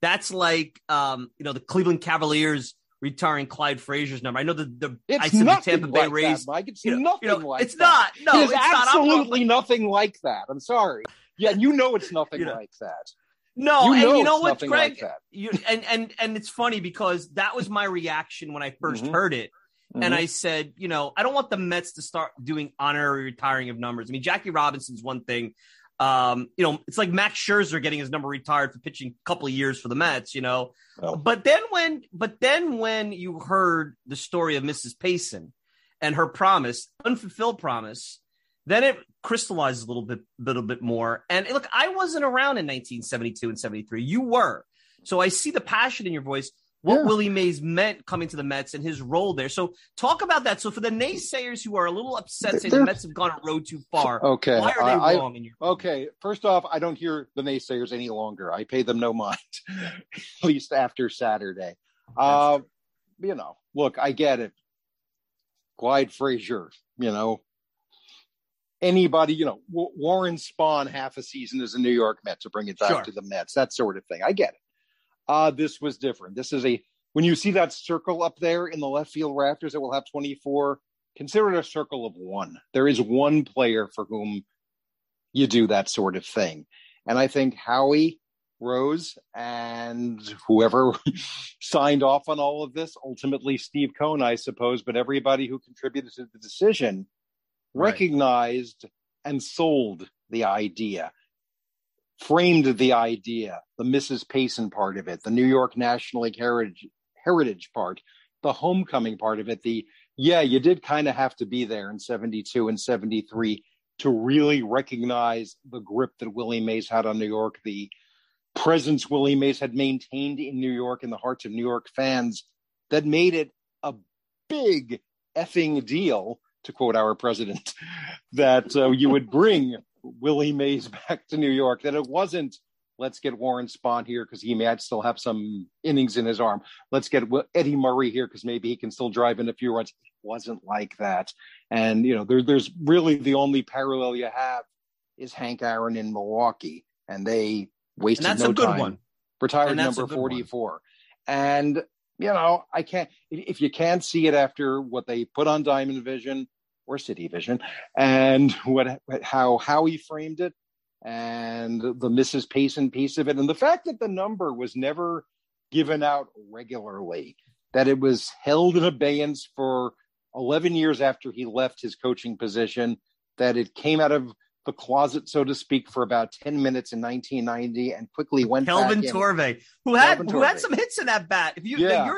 that's like, um, you know, the Cleveland Cavaliers retiring Clyde Frazier's number. I know the the I It's said the Tampa Bay like Rays. that, Mike. It's you know, nothing you know, like it's that. not. No, it it's not. Absolutely nothing like that. I'm sorry. Yeah, you know it's nothing You know, like that. No, You and know you know it's what, Greg? like. You, and and and it's funny because that was my reaction when I 1st Mhm. heard it, and Mhm. I said, you know, I don't want the Mets to start doing honorary retiring of numbers. I mean, Jackie Robinson's one thing. Um, you know, it's like Max Scherzer getting his number retired for pitching a couple of years for the Mets. You know, Well. but then when, but then when you heard the story of Mrs. Payson and her promise, unfulfilled promise, then it crystallized a little bit, little bit more. And look, I wasn't around in 1972 and 73. You were, so I see the passion in your voice. What Yeah. Willie Mays meant coming to the Mets and his role there. So talk about that. So for the naysayers who are a little upset saying the Mets have gone a road too far, Okay. why are they I- I- wrong in your Okay, first off, I don't hear the naysayers any longer. I pay them no mind, at least after Saturday. Uh, you know, look, I get it. Clyde Frazier, you know, anybody, you know, W- Warren Spahn half a season as a New York Met to bring it back Sure. to the Mets, that sort of thing. I get it. Uh, this was different. This is a, when you see that circle up there in the left field rafters that will have 24, consider it a circle of one. There is one player for whom you do that sort of thing. And I think Howie Rose and whoever signed off on all of this, ultimately Steve Cohen, I suppose, but everybody who contributed to the decision Right. recognized and sold the idea, framed the idea, the Mrs. Payson part of it, the New York National League heritage, heritage part, the homecoming part of it, the yeah, you did kind of have to be there in 72 and 73 to really recognize the grip that Willie Mays had on New York, the presence Willie Mays had maintained in New York in the hearts of New York fans that made it a big effing deal, to quote our president, that uh, you would bring Willie Mays back to New York, that it wasn't let's get Warren Spahn here because he might still have some innings in his arm. Let's get Eddie Murray here because maybe he can still drive in a few runs. It wasn't like that. And, you know, there, there's really the only parallel you have is Hank Aaron in Milwaukee. And they wasted And that's no a good time. one. Retired And that's a number good one. 44. And, you know, I can't, if if you can't see it after what they put on Diamond Vision or City Vision and what, how, how he framed it, and the Mrs. Payson piece of it, and the fact that the number was never given out regularly, that it was held in abeyance for 11 years after he left his coaching position, that it came out of the closet, so to speak, for about 10 minutes in 1990 and quickly went to Kelvin. Torve, who had Kelvin who had some hits in that bat. If you, Yeah.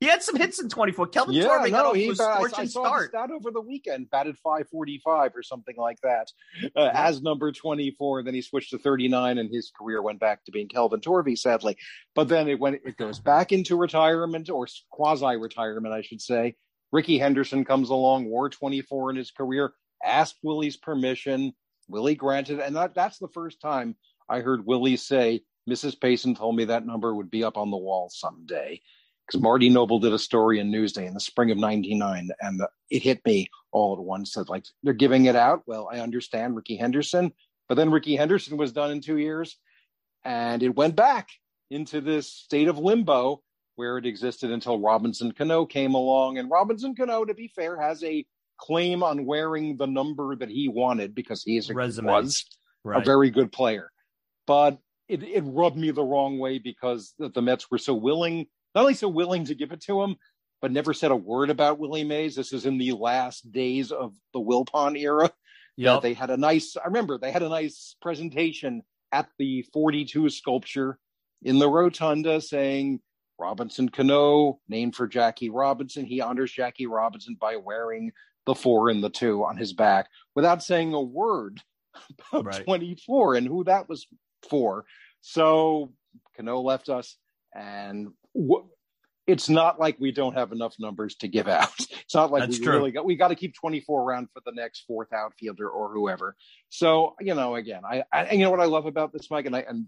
he had some hits in 24. Kelvin Yeah, Torve got no, he a bat- I, I scorching saw start. over the weekend, batted 545 or something like that uh, as number 24. Then he switched to 39 and his career went back to being Kelvin Torve, sadly. But then it went, it goes back into retirement or quasi retirement, I should say. Rickey Henderson comes along, wore 24 in his career, asked Willie's permission. Willie granted, and that, that's the first time I heard Willie say, Mrs. Payson told me that number would be up on the wall someday. Because Marty Noble did a story in Newsday in the spring of 99, and it hit me all at once that, like, they're giving it out. Well, I understand Rickey Henderson, but then Rickey Henderson was done in two years, and it went back into this state of limbo where it existed until Robinson Cano came along. And Robinson Cano, to be fair, has a claim on wearing the number that he wanted because he is a, Resume. was a very good player. But it, it rubbed me the wrong way because the, the Mets were so willing, not only so willing to give it to him, but never said a word about Willie Mays. This is in the last days of the Wilpon era. Yeah, they had a nice, I remember they had a nice presentation at the 42 sculpture in the rotunda saying Robinson Cano, named for Jackie Robinson. He honors Jackie Robinson by wearing the four and the two on his back without saying a word about Right. 24 and who that was for. So Cano left us, and w- it's not like we don't have enough numbers to give out. It's not like That's we true. really got we got to keep 24 around for the next fourth outfielder or whoever. So you know, again, I, I and you know what I love about this, Mike, and I and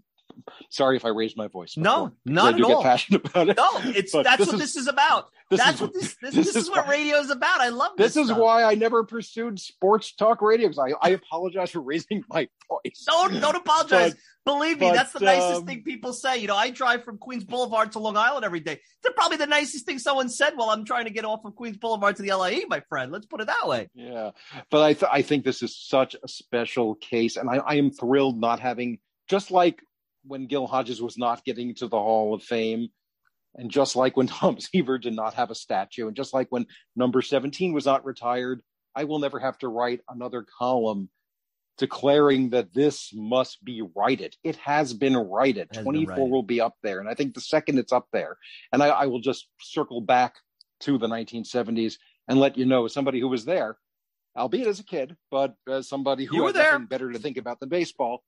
sorry if I raised my voice. No, not I at do get all. passionate about it. No, it's But that's this what is- this is about. this that's is- what this this, this this, is is what radio is about. I love this. This is stuff. why I never pursued sports talk radio because I, I apologize for raising my voice. Don't don't apologize. But- Believe me, but, that's the nicest um, thing people say. You know, I drive from Queens Boulevard to Long Island every day. They're probably the nicest thing someone said while I'm trying to get off of Queens Boulevard to the LIE, my friend. Let's put it that way. Yeah, but I th- I think this is such a special case, and I, I am thrilled not having just like when Gil Hodges was not getting to the Hall of Fame, and just like when Tom Seaver did not have a statue, and just like when number seventeen was not retired, I will never have to write another column declaring that this must be righted. It has been righted. Has been Twenty four righted. will be up there, and I think the second it's up there, and I, I will just circle back to the 1970s and let you know, as somebody who was there, albeit as a kid, but as somebody who You had there. nothing better to think about than baseball,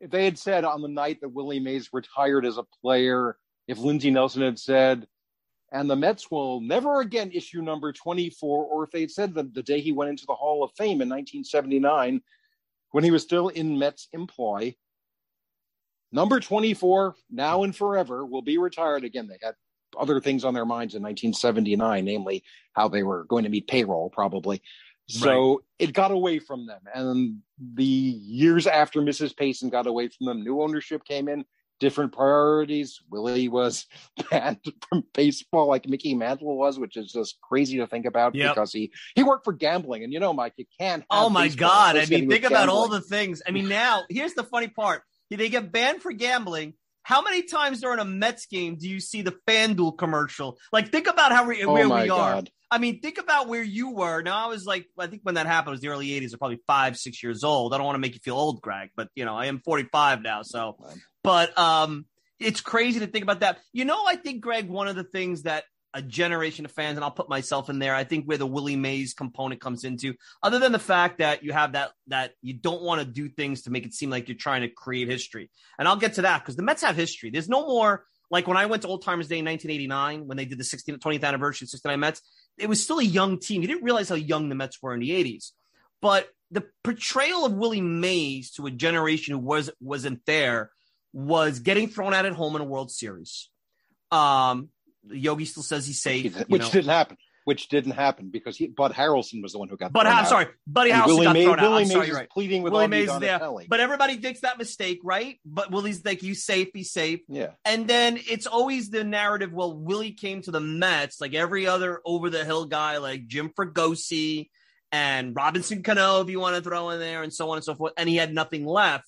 if they had said on the night that Willie Mays retired as a player, if Lindsey Nelson had said, and the Mets will never again issue number 24, or if they had said that the day he went into the Hall of Fame in 1979, when he was still in Mets employ, number 24, now and forever, will be retired. Again, they had other things on their minds in 1979, namely how they were going to meet payroll, probably. So it got away from them. And the years after Mrs. Payson got away from them, new ownership came in, different priorities. Willie was banned from baseball like Mickey Mantle was, which is just crazy to think about Yep. because he, he worked for gambling. And you know, Mike, you can't. Oh my God. I mean, think about all the things. I mean, now here's the funny part. They get banned for gambling. How many times during a Mets game do you see the FanDuel commercial? Like, think about how we, Oh where we are. I mean, think about where you were. Now, I was like, I think when that happened, it was the early 80s, or probably five, six years old. I don't want to make you feel old, Greg, but, you know, I am 45 now. So, but um, it's crazy to think about that. You know, I think, Greg, one of the things that a generation of fans, and I'll put myself in there, I think where the Willie Mays component comes into, other than the fact that you have that, that you don't want to do things to make it seem like you're trying to create history. And I'll get to that because the Mets have history. There's no more like when I went to Old Timers Day in 1989, when they did the 16th, 20th anniversary of 69 Mets, it was still a young team. You didn't realize how young the Mets were in the 80s. But the portrayal of Willie Mays to a generation who was wasn't there was getting thrown out at home in a World Series. Um, Yogi still says he's safe, which know. didn't happen. Which didn't happen because he, Bud Harrelson was the one who got. But I'm sorry, Buddy Harrelson Willie got May- thrown out. Willie I'm Mays right. pleading with Willie Mays there, but everybody makes that mistake, right? But Willie's like, "You safe, be safe." Yeah. And then it's always the narrative. Well, Willie came to the Mets like every other over the hill guy, like Jim Fregosi and Robinson Cano, if you want to throw in there, and so on and so forth. And he had nothing left.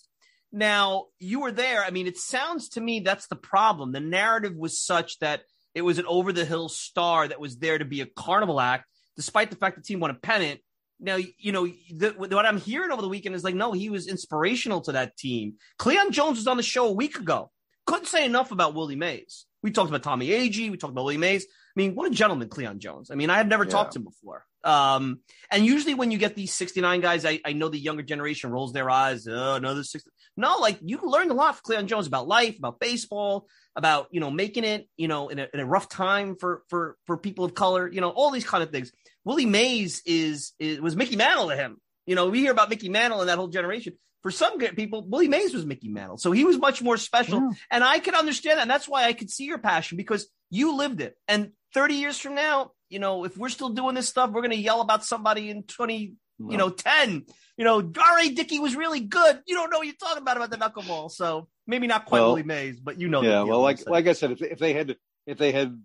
Now, you were there. I mean, it sounds to me that's the problem. The narrative was such that it was an over the hill star that was there to be a carnival act, despite the fact the team won a pennant. Now, you know, the, what I'm hearing over the weekend is like, no, he was inspirational to that team. Cleon Jones was on the show a week ago. Couldn't say enough about Willie Mays. We talked about Tommy Agee. We talked about Willie Mays. I mean, what a gentleman, Cleon Jones. I mean, I had never yeah. talked to him before. Um, and usually when you get these 69 guys, I, I know the younger generation rolls their eyes. Oh, another 60. No, like you learned a lot from Cleon Jones about life, about baseball, about, you know, making it, you know, in a, in a rough time for, for, for people of color, you know, all these kind of things. Willie Mays is, is was Mickey Mantle to him. You know, we hear about Mickey Mantle and that whole generation. For some people, Willie Mays was Mickey Mantle. So he was much more special. Yeah. And I can understand that. And that's why I could see your passion because you lived it. And 30 years from now, you know, if we're still doing this stuff, we're going to yell about somebody in 20, no. you know, 10. You know, R.A. Dickey was really good. You don't know what you're talking about about the knuckleball. So maybe not quite well, Willie Mays, but you know. Yeah, well, like like I said, if, if they had if they had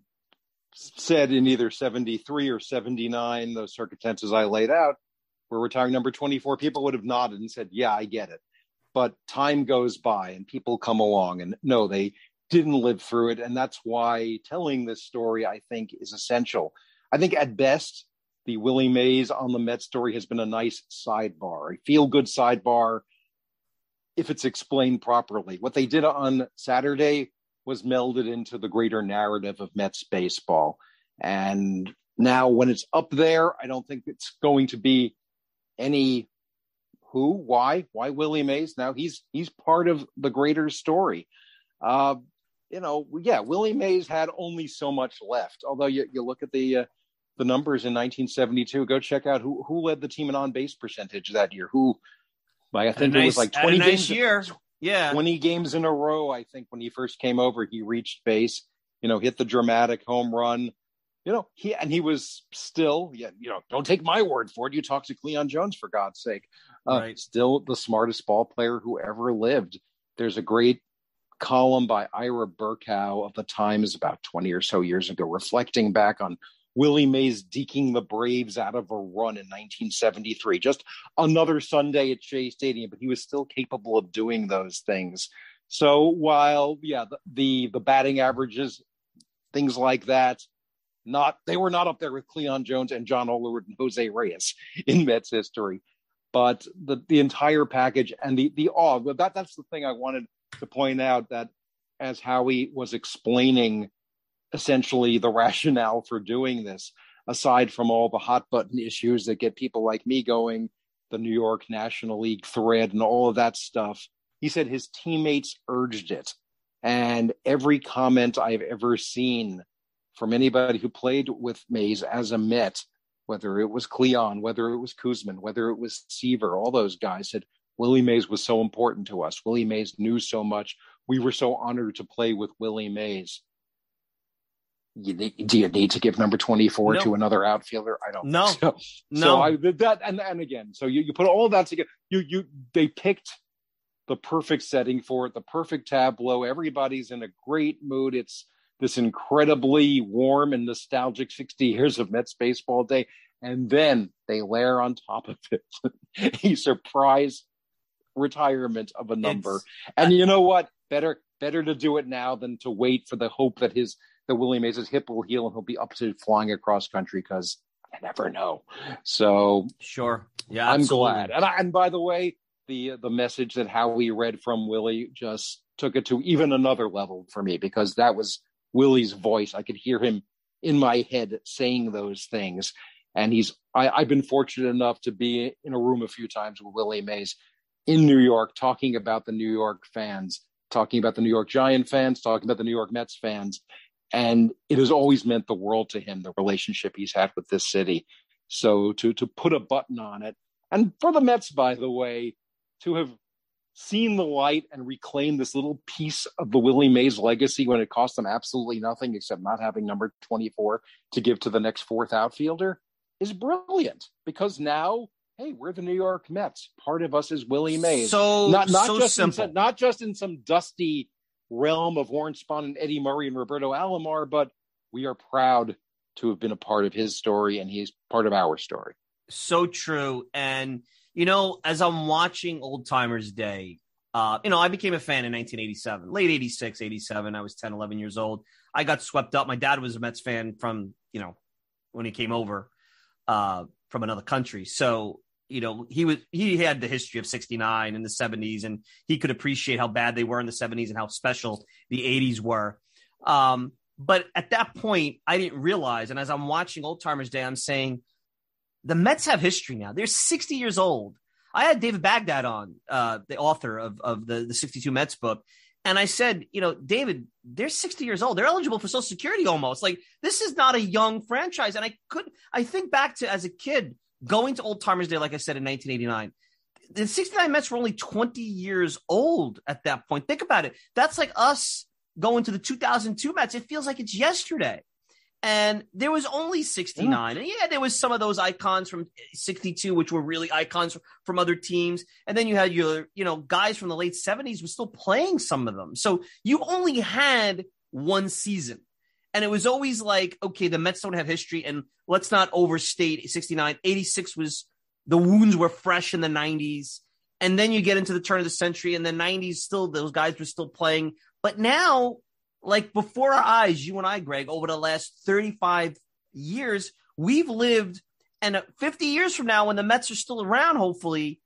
said in either 73 or 79 those circumstances I laid out, we're retiring number 24, people would have nodded and said, "Yeah, I get it." But time goes by and people come along, and no, they didn't live through it, and that's why telling this story, I think, is essential. I think at best, the Willie Mays on the Met story has been a nice sidebar, a feel good sidebar, if it's explained properly. What they did on Saturday was melded into the greater narrative of Mets baseball. And now, when it's up there, I don't think it's going to be any who, why, why Willie Mays. Now he's he's part of the greater story. Uh, you know, yeah, Willie Mays had only so much left. Although you, you look at the uh, the numbers in 1972, go check out who who led the team in on base percentage that year. Who, I think nice, it was like 20 nice games. Year. Yeah, 20 games in a row. I think when he first came over, he reached base. You know, hit the dramatic home run. You know, he and he was still, yeah, you know, don't take my word for it. You talk to Cleon Jones for God's sake. Uh, right. Still the smartest ball player who ever lived. There's a great column by Ira Berkow of the Times about 20 or so years ago, reflecting back on Willie Mays deking the Braves out of a run in 1973. Just another Sunday at Shea Stadium, but he was still capable of doing those things. So while, yeah, the, the, the batting averages, things like that, not they were not up there with Cleon Jones and John Olerud and Jose Reyes in Mets history, but the the entire package and the the awe. That that's the thing I wanted to point out that as Howie was explaining essentially the rationale for doing this, aside from all the hot button issues that get people like me going, the New York National League thread and all of that stuff, he said his teammates urged it. And every comment I've ever seen from anybody who played with Mays as a Met, whether it was Cleon, whether it was Koosman, whether it was Seaver, all those guys said, Willie Mays was so important to us. Willie Mays knew so much. We were so honored to play with Willie Mays. You need, do you need to give number 24 no. to another outfielder? I don't know. So, no. So I that and and again, so you, you put all that together. You you they picked the perfect setting for it, the perfect tableau. Everybody's in a great mood. It's this incredibly warm and nostalgic 60 years of Mets baseball day. And then they layer on top of it a surprise retirement of a number. It's, and you know what? Better better to do it now than to wait for the hope that his that Willie Mays' hip will heal and he'll be up to flying across country because I never know. So sure, yeah, I'm glad. And I, and by the way, the the message that Howie read from Willie just took it to even another level for me because that was Willie's voice. I could hear him in my head saying those things. And he's I, I've been fortunate enough to be in a room a few times with Willie Mays in New York talking about the New York fans, talking about the New York Giant fans, talking about the New York Mets fans. And it has always meant the world to him, the relationship he's had with this city. So to to put a button on it, and for the Mets, by the way, to have seen the light and reclaimed this little piece of the Willie Mays legacy when it cost them absolutely nothing except not having number 24 to give to the next fourth outfielder is brilliant because now hey, we're the New York Mets. Part of us is Willie Mays. So not not so just simple. In, not just in some dusty realm of Warren Spahn and Eddie Murray and Roberto Alomar, but we are proud to have been a part of his story, and he's part of our story. So true. And you know, as I'm watching Old Timers Day, Uh, you know, I became a fan in 1987, late 86, 87. I was 10, 11 years old. I got swept up. My dad was a Mets fan from, you know, when he came over uh, from another country. So, you know, he was he had the history of 69 in the 70s and he could appreciate how bad they were in the 70s and how special the 80s were. Um, but at that point, I didn't realize. And as I'm watching Old Timers Day, I'm saying the Mets have history now. They're 60 years old. I had David Baghdad on, uh, the author of, of the, the 62 Mets book. And I said, you know, David, they're 60 years old. They're eligible for Social Security almost. Like, this is not a young franchise. And I could, I think back to as a kid going to Old Timers Day, like I said, in 1989. The 69 Mets were only 20 years old at that point. Think about it. That's like us going to the 2002 Mets. It feels like it's yesterday. And there was only 69. Yeah. And yeah, there was some of those icons from 62, which were really icons from other teams. And then you had your, you know, guys from the late 70s were still playing some of them. So you only had one season. And it was always like, okay, the Mets don't have history and let's not overstate 69. 86 was the wounds were fresh in the 90s. And then you get into the turn of the century and the 90s still those guys were still playing. But now like before our eyes, you and I, Greg, over the last 35 years, we've lived, and 50 years from now, when the Mets are still around, hopefully,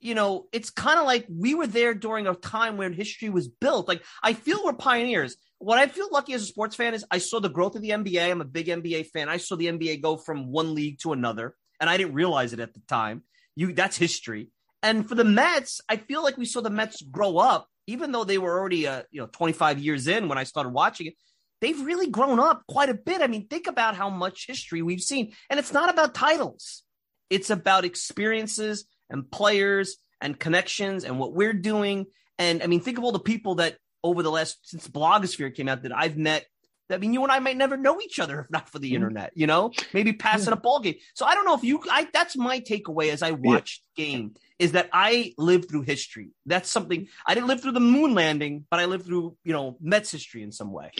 you know, it's kind of like we were there during a time when history was built. Like, I feel we're pioneers. What I feel lucky as a sports fan is I saw the growth of the NBA. I'm a big NBA fan. I saw the NBA go from one league to another, and I didn't realize it at the time. You, that's history. And for the Mets, I feel like we saw the Mets grow up even though they were already uh, you know 25 years in when I started watching it, they've really grown up quite a bit. I mean, think about how much history we've seen, and it's not about titles; it's about experiences and players and connections and what we're doing. And I mean, think of all the people that over the last since blogosphere came out that I've met I mean, you and I might never know each other if not for the mm-hmm. internet, you know, maybe passing a ball game. So I don't know if you, I, that's my takeaway as I watched yeah. game is that I lived through history. That's something I didn't live through the moon landing, but I lived through, you know, Mets history in some way.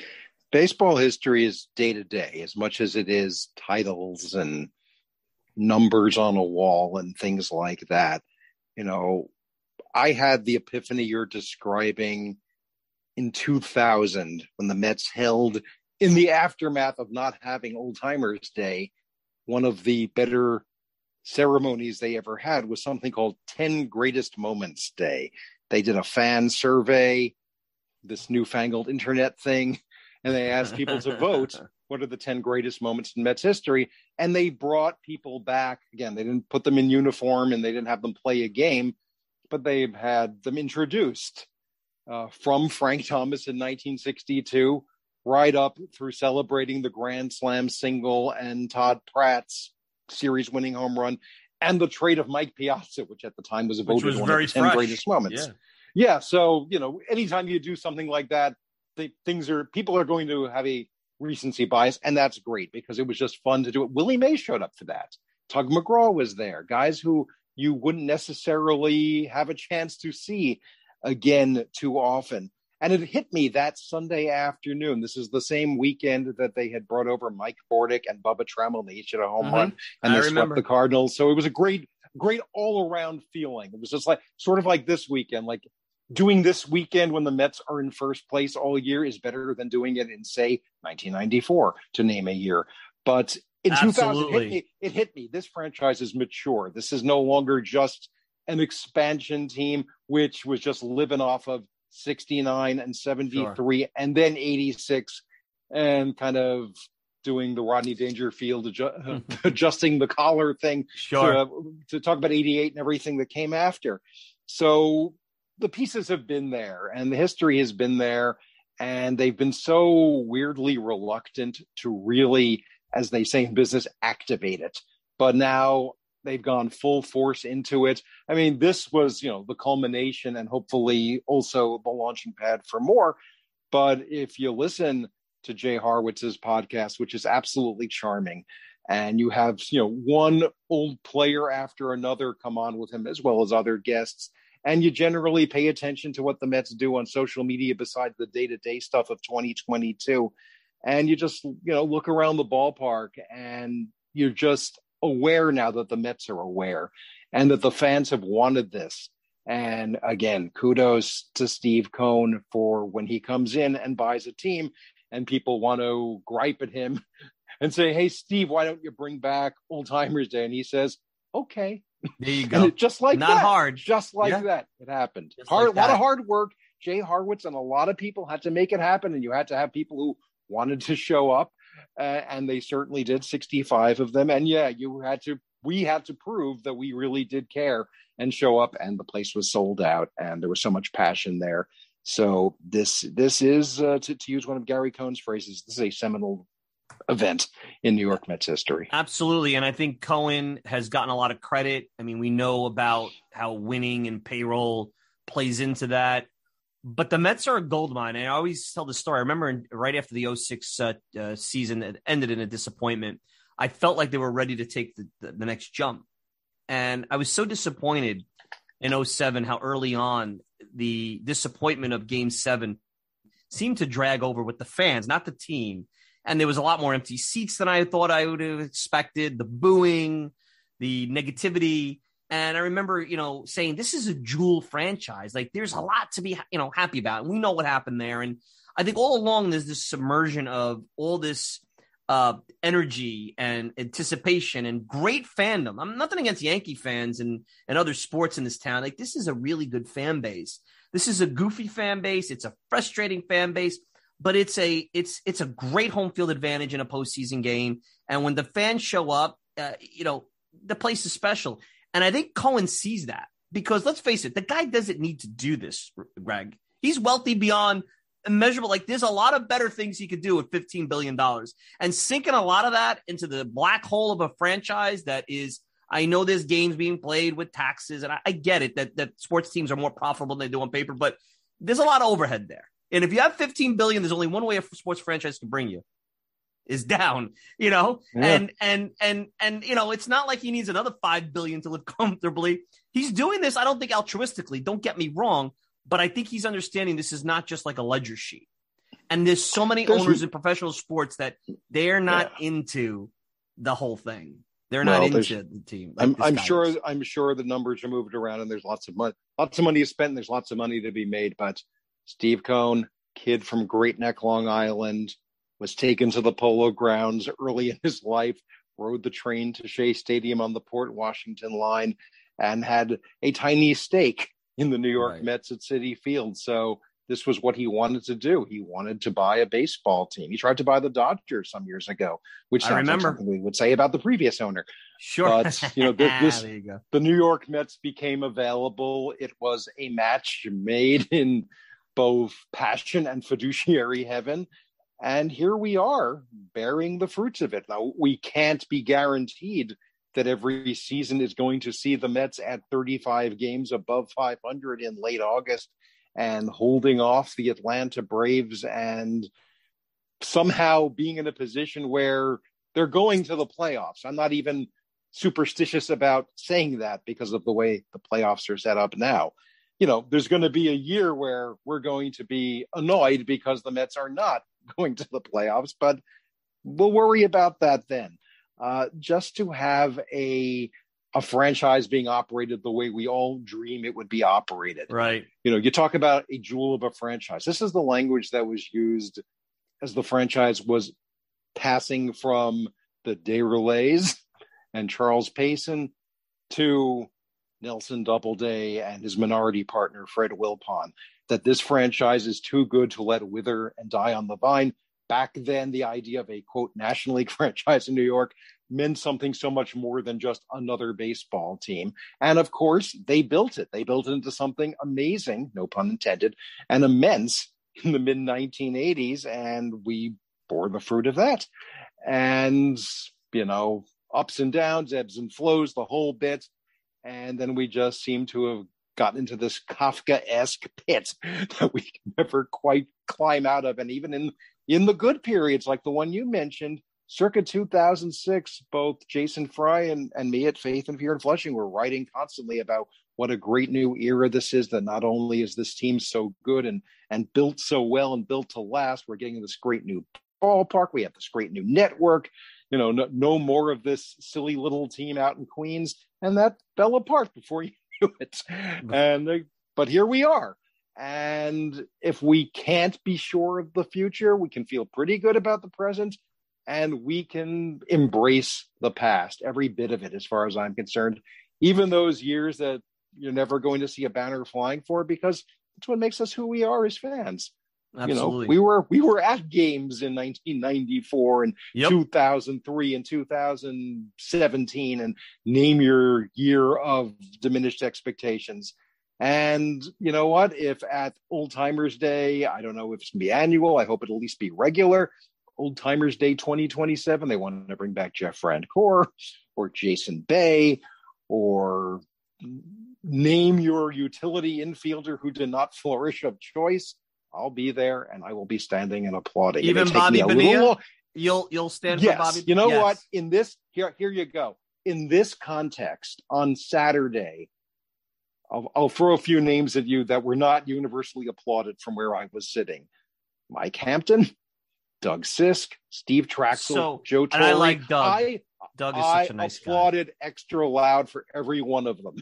Baseball history is day to day as much as it is titles and numbers on a wall and things like that. You know, I had the epiphany you're describing in 2000 when the Mets held in the aftermath of not having Old Timers Day, one of the better ceremonies they ever had was something called 10 Greatest Moments Day. They did a fan survey, this newfangled internet thing, and they asked people to vote what are the 10 greatest moments in Mets history. And they brought people back. Again, they didn't put them in uniform and they didn't have them play a game, but they've had them introduced uh, from Frank Thomas in 1962 right up through celebrating the Grand Slam single and Todd Pratt's series winning home run and the trade of Mike Piazza, which at the time was voted was one of the 10 fresh. greatest moments. Yeah. yeah. So, you know, anytime you do something like that, things are, people are going to have a recency bias, and that's great because it was just fun to do it. Willie Mays showed up for that. Tug McGraw was there, guys who you wouldn't necessarily have a chance to see again too often. And it hit me that Sunday afternoon. This is the same weekend that they had brought over Mike Bordick and Bubba Trammell. They each hit a home mm-hmm. run and I they remember. swept the Cardinals. So it was a great, great all around feeling. It was just like sort of like this weekend, like doing this weekend when the Mets are in first place all year is better than doing it in, say, 1994, to name a year. But in Absolutely. 2000, it hit, me, it hit me. This franchise is mature. This is no longer just an expansion team, which was just living off of 69 and 73 sure. and then 86 and kind of doing the Rodney Dangerfield adju- adjusting the collar thing sure. to, to talk about 88 and everything that came after. So the pieces have been there and the history has been there and they've been so weirdly reluctant to really as they say in business activate it but now they've gone full force into it. I mean, this was, you know, the culmination and hopefully also the launching pad for more. But if you listen to Jay Horwitz's podcast, which is absolutely charming, and you have, you know, one old player after another come on with him, as well as other guests, and you generally pay attention to what the Mets do on social media besides the day to day stuff of 2022. And you just, you know, look around the ballpark and you're just aware now that the Mets are aware and that the fans have wanted this. And again, kudos to Steve Cohen for when he comes in and buys a team and people want to gripe at him and say, Hey, Steve, why don't you bring back Old Timers Day? And he says, Okay. There you go. just like Not that. hard. Just like Yeah. that. It happened. Just hard, like a lot of hard work. Jay Horwitz and a lot of people had to make it happen, and you had to have people who wanted to show up, uh, and they certainly did. Sixty-five of them, and yeah, you had to. We had to prove that we really did care and show up, and the place was sold out, and there was so much passion there. So this this is uh, to, to use one of Gary Cohen's phrases. This is a seminal event in New York Mets history. Absolutely. And I think Cohen has gotten a lot of credit. I mean, we know about how winning and payroll plays into that. But the Mets are a gold mine. I always tell the story. I remember right after the 06 uh, uh, season that ended in a disappointment, I felt like they were ready to take the, the, the next jump. And I was so disappointed in 07 how early on the disappointment of game seven seemed to drag over with the fans, not the team and there was a lot more empty seats than I thought I would have expected. The booing, the negativity, and I remember, you know, saying this is a jewel franchise. Like there's a lot to be, you know, happy about. And we know what happened there. And I think all along there's this submersion of all this uh, energy and anticipation and great fandom. I'm nothing against Yankee fans and and other sports in this town. Like this is a really good fan base. This is a goofy fan base. It's a frustrating fan base but it's a it's it's a great home field advantage in a postseason game. And when the fans show up, uh, you know the place is special. And I think Cohen sees that because let's face it, the guy doesn't need to do this. Greg, he's wealthy beyond immeasurable. Like there's a lot of better things he could do with 15 billion dollars, and sinking a lot of that into the black hole of a franchise that is. I know there's games being played with taxes, and I, I get it that that sports teams are more profitable than they do on paper, but there's a lot of overhead there. And if you have 15 billion, there's only one way a sports franchise can bring you is down, you know? Yeah. And and and and you know, it's not like he needs another 5 billion to live comfortably. He's doing this I don't think altruistically, don't get me wrong, but I think he's understanding this is not just like a ledger sheet. And there's so many There's- owners in professional sports that they're not into the whole thing. They're not Well, there's- into the team. like I'm, I'm sure. is. I'm sure the numbers are moved around, and there's lots of money. Lots of money is spent. And there's lots of money to be made. But Steve Cohen, kid from Great Neck, Long Island, was taken to the Polo Grounds early in his life. Rode the train to Shea Stadium on the Port Washington line, and had a tiny stake in the New York Right. Mets at Citi Field. So this was what he wanted to do. He wanted to buy a baseball team. He tried to buy the Dodgers some years ago, which I sounds like remember. we would say about the previous owner Sure. but, you know, th- this, you the New York Mets became available. It was a match made in both passion and fiduciary heaven. And here we are bearing the fruits of it. Now, we can't be guaranteed that every season is going to see the Mets at 35 games above 500 in late August and holding off the Atlanta Braves and somehow being in a position where they're going to the playoffs. I'm not even superstitious about saying that because of the way the playoffs are set up now. You know, there's going to be a year where we're going to be annoyed because the Mets are not going to the playoffs, but we'll worry about that then. Uh, just to have a a franchise being operated the way we all dream it would be operated. Right. You know, you talk about a jewel of a franchise. This is the language that was used as the franchise was passing from the de Roulets and Charles Payson to Nelson Doubleday and his minority partner Fred Wilpon. That this franchise is too good to let wither and die on the vine. Back then, the idea of a quote National League franchise in New York meant something so much more than just another baseball team. And of course, they built it. They built it into something amazing, no pun intended, and immense in the mid 1980s. And we bore the fruit of that. And, you know, ups and downs, ebbs and flows, the whole bit. And then we just seem to have gotten into this Kafka esque pit that we can never quite climb out of. And even in, in the good periods, like the one you mentioned, circa 2006, both Jason Fry and, and me at Faith and Fear in Flushing were writing constantly about what a great new era this is. That not only is this team so good and and built so well and built to last, we're getting this great new ballpark. We have this great new network. You know, no, no more of this silly little team out in Queens, and that fell apart before you knew it. And they, but here we are. And if we can't be sure of the future, we can feel pretty good about the present and we can embrace the past, every bit of it, as far as I'm concerned, even those years that you're never going to see a banner flying for, because it's what makes us who we are as fans. Absolutely. You know, we were we were at games in 1994 and yep. 2003 and 2017, and name your year of diminished expectations. And you know what? If at Old Timers Day, I don't know if it's gonna be annual. I hope it'll at least be regular. Old Timers Day 2027, they want to bring back Jeff Francoeur or Jason Bay or name your utility infielder who did not flourish of choice. I'll be there and I will be standing and applauding. Even Bobby Bonilla, you'll you'll stand yes. for Bobby. You know yes. what? In this here here you go. In this context, on Saturday, I'll, I'll throw a few names at you that were not universally applauded from where I was sitting. Mike Hampton, Doug Sisk, Steve Trachsel, so, Joe Torre. I like Doug. I, Doug is I such a nice applauded guy. extra loud for every one of them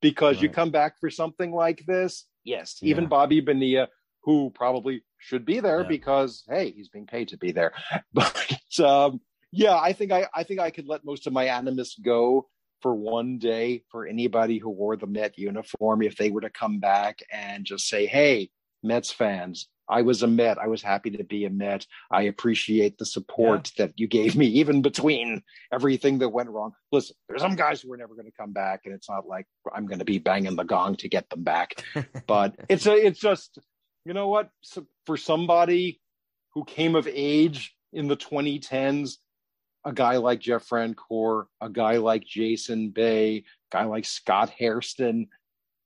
because Right. you come back for something like this. Yes, even Yeah. Bobby Bonilla, who probably should be there Yeah. because hey, he's being paid to be there. But um, yeah, I think I, I think I could let most of my animus go for one day for anybody who wore the Met uniform if they were to come back and just say, "Hey, Mets fans, I was a Met. I was happy to be a Met. I appreciate the support that you gave me, even between everything that went wrong. Listen, there's some guys who are never going to come back, and it's not like I'm going to be banging the gong to get them back. but it's a, it's just, you know what? So for somebody who came of age in the 2010s, a guy like Jeff Francoeur, a guy like Jason Bay, a guy like Scott Hairston,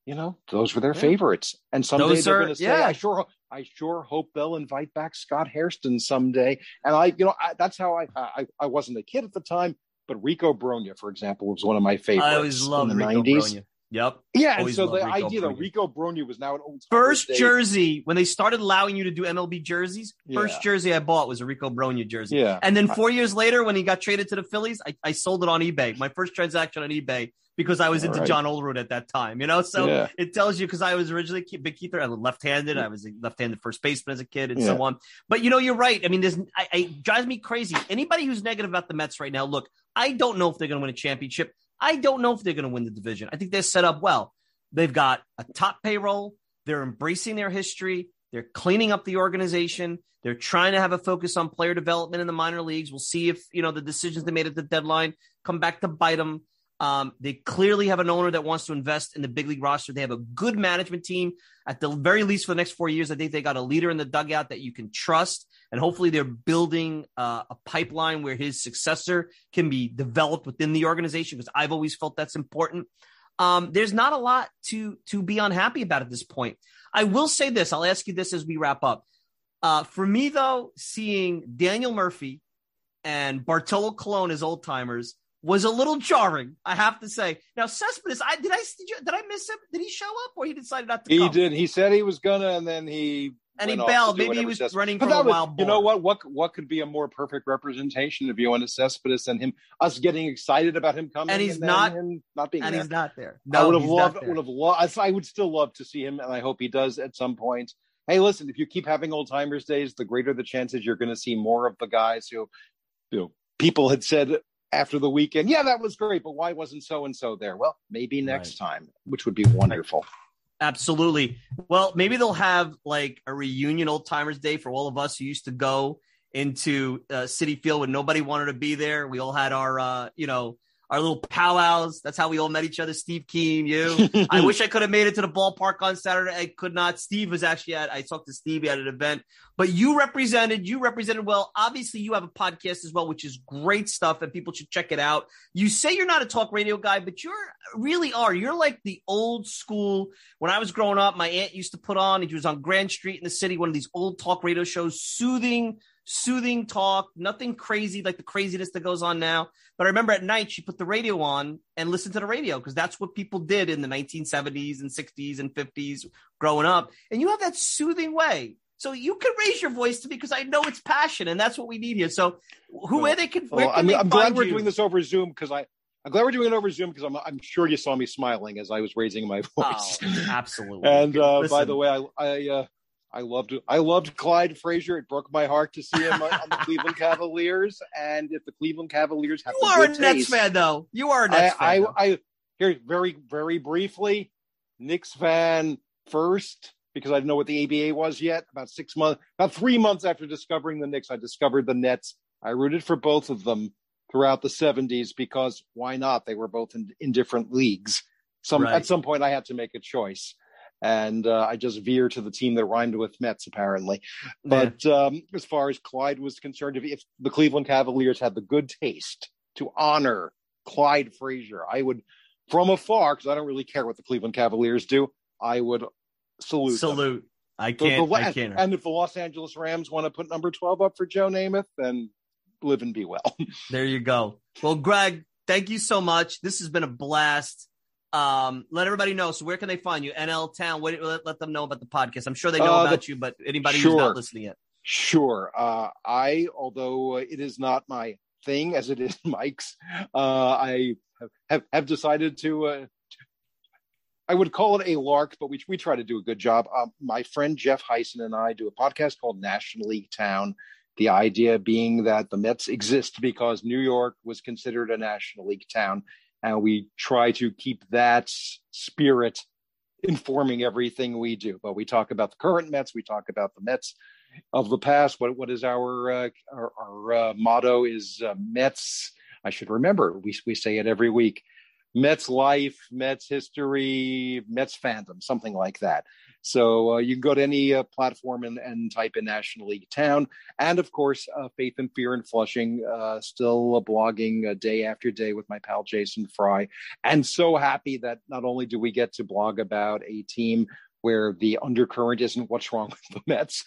you know, those were their Yeah. favorites. And someday Those they're going to say, yeah. "I sure, I sure hope they'll invite back Scott Hairston someday." And I, you know, I, that's how I, I, I wasn't a kid at the time, but Rico Brogna, for example, was one of my favorites I always loved in the Rico 90s. Brogna. Yep. Yeah, and so the Rico idea that Rico Brogna was now an old First Day- jersey when they started allowing you to do MLB jerseys. First jersey I bought was a Rico Brogna jersey. Yeah, And then four years later, when he got traded to the Phillies, I, I sold it on eBay. My first transaction on eBay because I was into right. John Olerud at that time. You know, so Yeah. it tells you because I was originally Ke- Big Keith. I was left-handed. I was a left-handed first baseman as a kid, and Yeah. so on. But you know, you're right. I mean, this I, I it drives me crazy. Anybody who's negative about the Mets right now, look, I don't know if they're going to win a championship. I don't know if they're going to win the division. I think they're set up well. They've got a top payroll. They're embracing their history. They're cleaning up the organization. They're trying to have a focus on player development in the minor leagues. We'll see if you know the decisions they made at the deadline come back to bite them. Um, they clearly have an owner that wants to invest in the big league roster. They have a good management team. At the very least, for the next four years, I think they got a leader in the dugout that you can trust, and hopefully, they're building uh, a pipeline where his successor can be developed within the organization. Because I've always felt that's important. Um, there's not a lot to to be unhappy about at this point. I will say this. I'll ask you this as we wrap up. Uh, for me, though, seeing Daniel Murphy and Bartolo Colon as old timers was a little jarring. I have to say. Now, Cespedes, I did I did, you, did I miss him? Did he show up, or he decided not to He come? did. He said he was gonna, and then he And he bailed. Maybe he was Cespedes- running But from a was- wild You know what? What what could be a more perfect representation of you Yoenis Cespedes and him? Us getting excited about him coming, And he's then not- not being And there. he's not there. I would have loved. Would have loved. I would still love to see him, and I hope he does at some point. Hey, listen, if you keep having old timers days, the greater the chances you're going to see more of the guys who, you know, people had said after the weekend, yeah, that was great, but why wasn't so and so there? Well, maybe next time, which would be wonderful. Absolutely. Well, maybe they'll have like a reunion old timers day for all of us who used to go into uh, Citi Field when nobody wanted to be there. We all had our, uh, you know, our little powwows. That's how we all met each other. Steve Keane, you. I wish I could have made it to the ballpark on Saturday. I could not. Steve was actually at. I talked to Steve at an event, but you represented. You represented well. Obviously, you have a podcast as well, which is great stuff, and people should check it out. You say you're not a talk radio guy, but you're really are. You're like the old school. When I was growing up, my aunt used to put on. and He was on Grand Street in the city, one of these old talk radio shows, soothing. Soothing talk, nothing crazy like the craziness that goes on now. But I remember at night she put the radio on and listened to the radio because that's what people did in the 1970s and 60s and 50s growing up. And you have that soothing way. So you can raise your voice to me because I know it's passion and that's what we need here. So who where they can where Well, can I'm, I'm glad we're you? doing this over Zoom because I I'm glad we're doing it over Zoom because I'm, I'm sure you saw me smiling as I was raising my voice. Oh, absolutely. and uh, by the way, I I, uh, I loved I loved Clyde Frazier. It broke my heart to see him on, the Cleveland Cavaliers. And if the Cleveland Cavaliers have you are a taste, Nets fan, though. You are a Nets I, fan. I, I here very very briefly, Knicks fan first because I didn't know what the ABA was yet. About six months, about three months after discovering the Knicks, I discovered the Nets. I rooted for both of them throughout the 70s because why not? They were both in, in different leagues. Some Right. at some point I had to make a choice. And uh, I just veer to the team that rhymed with Mets, apparently. But um, as far as Clyde was concerned, if, if the Cleveland Cavaliers had the good taste to honor Clyde Frazier, I would, from afar, because I don't really care what the Cleveland Cavaliers do, I would salute. them. Salute. I The- the can't. la- I can't. And if the Los Angeles Rams want to put number 12 up for Joe Namath, then live and be well. There you go. Well, Greg, thank you so much. This has been a blast. Um, let everybody know. So, where can they find you? NL Town. What, let, let them know about the podcast. I'm sure they know Uh, the- about you, but anybody who's not listening yet. Sure. Uh, I, although it is not my thing as it is Mike's, uh, I have, have, have decided to, uh, I would call it a lark, but we, we try to do a good job. Um, my friend Jeff Hysen and I do a podcast called National League Town. The idea being that the Mets exist because New York was considered a National League town. And we try to keep that spirit informing everything we do. But we talk about the current Mets, we talk about the Mets of the past. What what is our uh, our, our uh, motto? Is uh, Mets? I should remember. We we say it every week. Mets life, Mets history, Mets fandom, something like that. So uh, you can go to any uh, platform and, and type in National League Town, and of course, uh, Faith and Fear in Flushing. Uh, still uh, blogging uh, day after day with my pal Jason Fry, and so happy that not only do we get to blog about a team where the undercurrent isn't what's wrong with the Mets,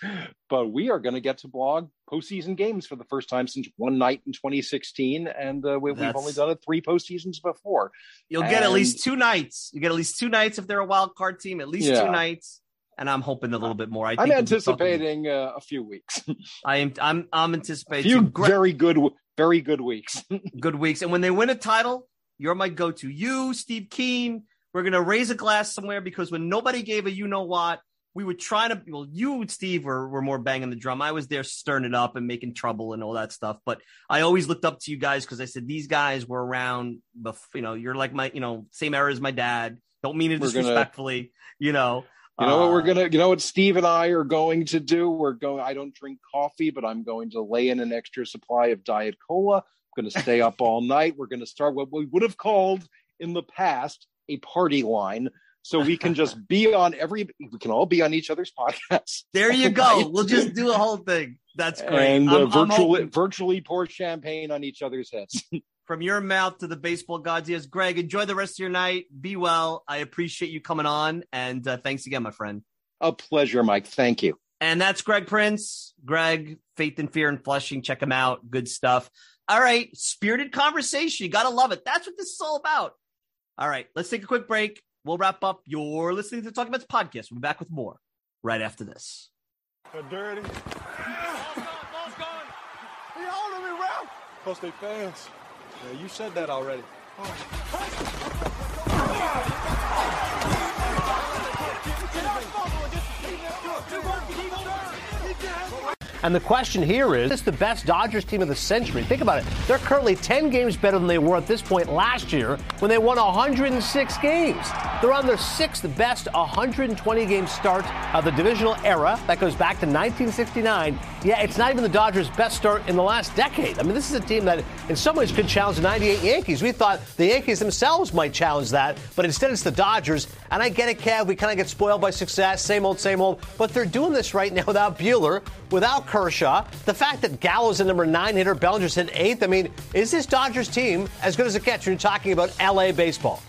but we are going to get to blog postseason games for the first time since one night in 2016, and uh, we, we've only done it three postseasons before. You'll get at least two nights. You get at least two nights if they're a wild card team. At least Yeah. two nights. And I'm hoping a little bit more. I think I'm we'll talking- anticipating uh, a few weeks, I am. I'm. I'm a anticipating few two great- very good, very good weeks. good weeks. And when they win a title, you're my go-to. You, Steve Keane. We're gonna raise a glass somewhere because when nobody gave a you know what, we were trying to. Well, you and Steve were were more banging the drum. I was there stirring it up and making trouble and all that stuff. But I always looked up to you guys because I said these guys were around. Bef- you know, you're like my, you know, same era as my dad. Don't mean it We're gonna- disrespectfully. You know. You know what we're Uh, gonna, you know what Steve and I are going to do? We're going. I don't drink coffee, but I'm going to lay in an extra supply of Diet Cola. I'm going to stay up all night. We're going to start what we would have called in the past a party line, so we can just be on every. We can all be on each other's podcasts. There you go. We'll just do a whole thing. That's great. and uh, virtually virtually pour champagne on each other's heads. from your mouth to the baseball gods. Yes, Greg, enjoy the rest of your night. Be well. I appreciate you coming on, and uh, thanks again, my friend. a pleasure, Mike. Thank you. And that's Greg Prince. Greg, Faith and Fear and Flushing. Check him out. Good stuff. All right, spirited conversation. You gotta love it. That's what this is all about. All right, let's take a quick break. We'll wrap up. You're listening to the Talking Mets podcast. We'll be back with more right after this. They're dirty. He holding me, ref. Plus they fans. Yeah, you said that already. And the question here is, is this the best Dodgers team of the century? Think about it. They're currently 10 games better than they were at this point last year when they won 106 games. They're on their sixth best 120 game start of the divisional era. That goes back to 1969. Yeah, it's not even the Dodgers' best start in the last decade. I mean, this is a team that in some ways could challenge the 98 Yankees. We thought the Yankees themselves might challenge that, but instead it's the Dodgers. And I get it, Kev. We kind of get spoiled by success, same old, same old. But they're doing this right now without Buehler, without Kershaw. The fact that Gallo's the number nine hitter, Bellinger's hit eighth. I mean, is this Dodgers team as good as it gets when you're talking about LA baseball?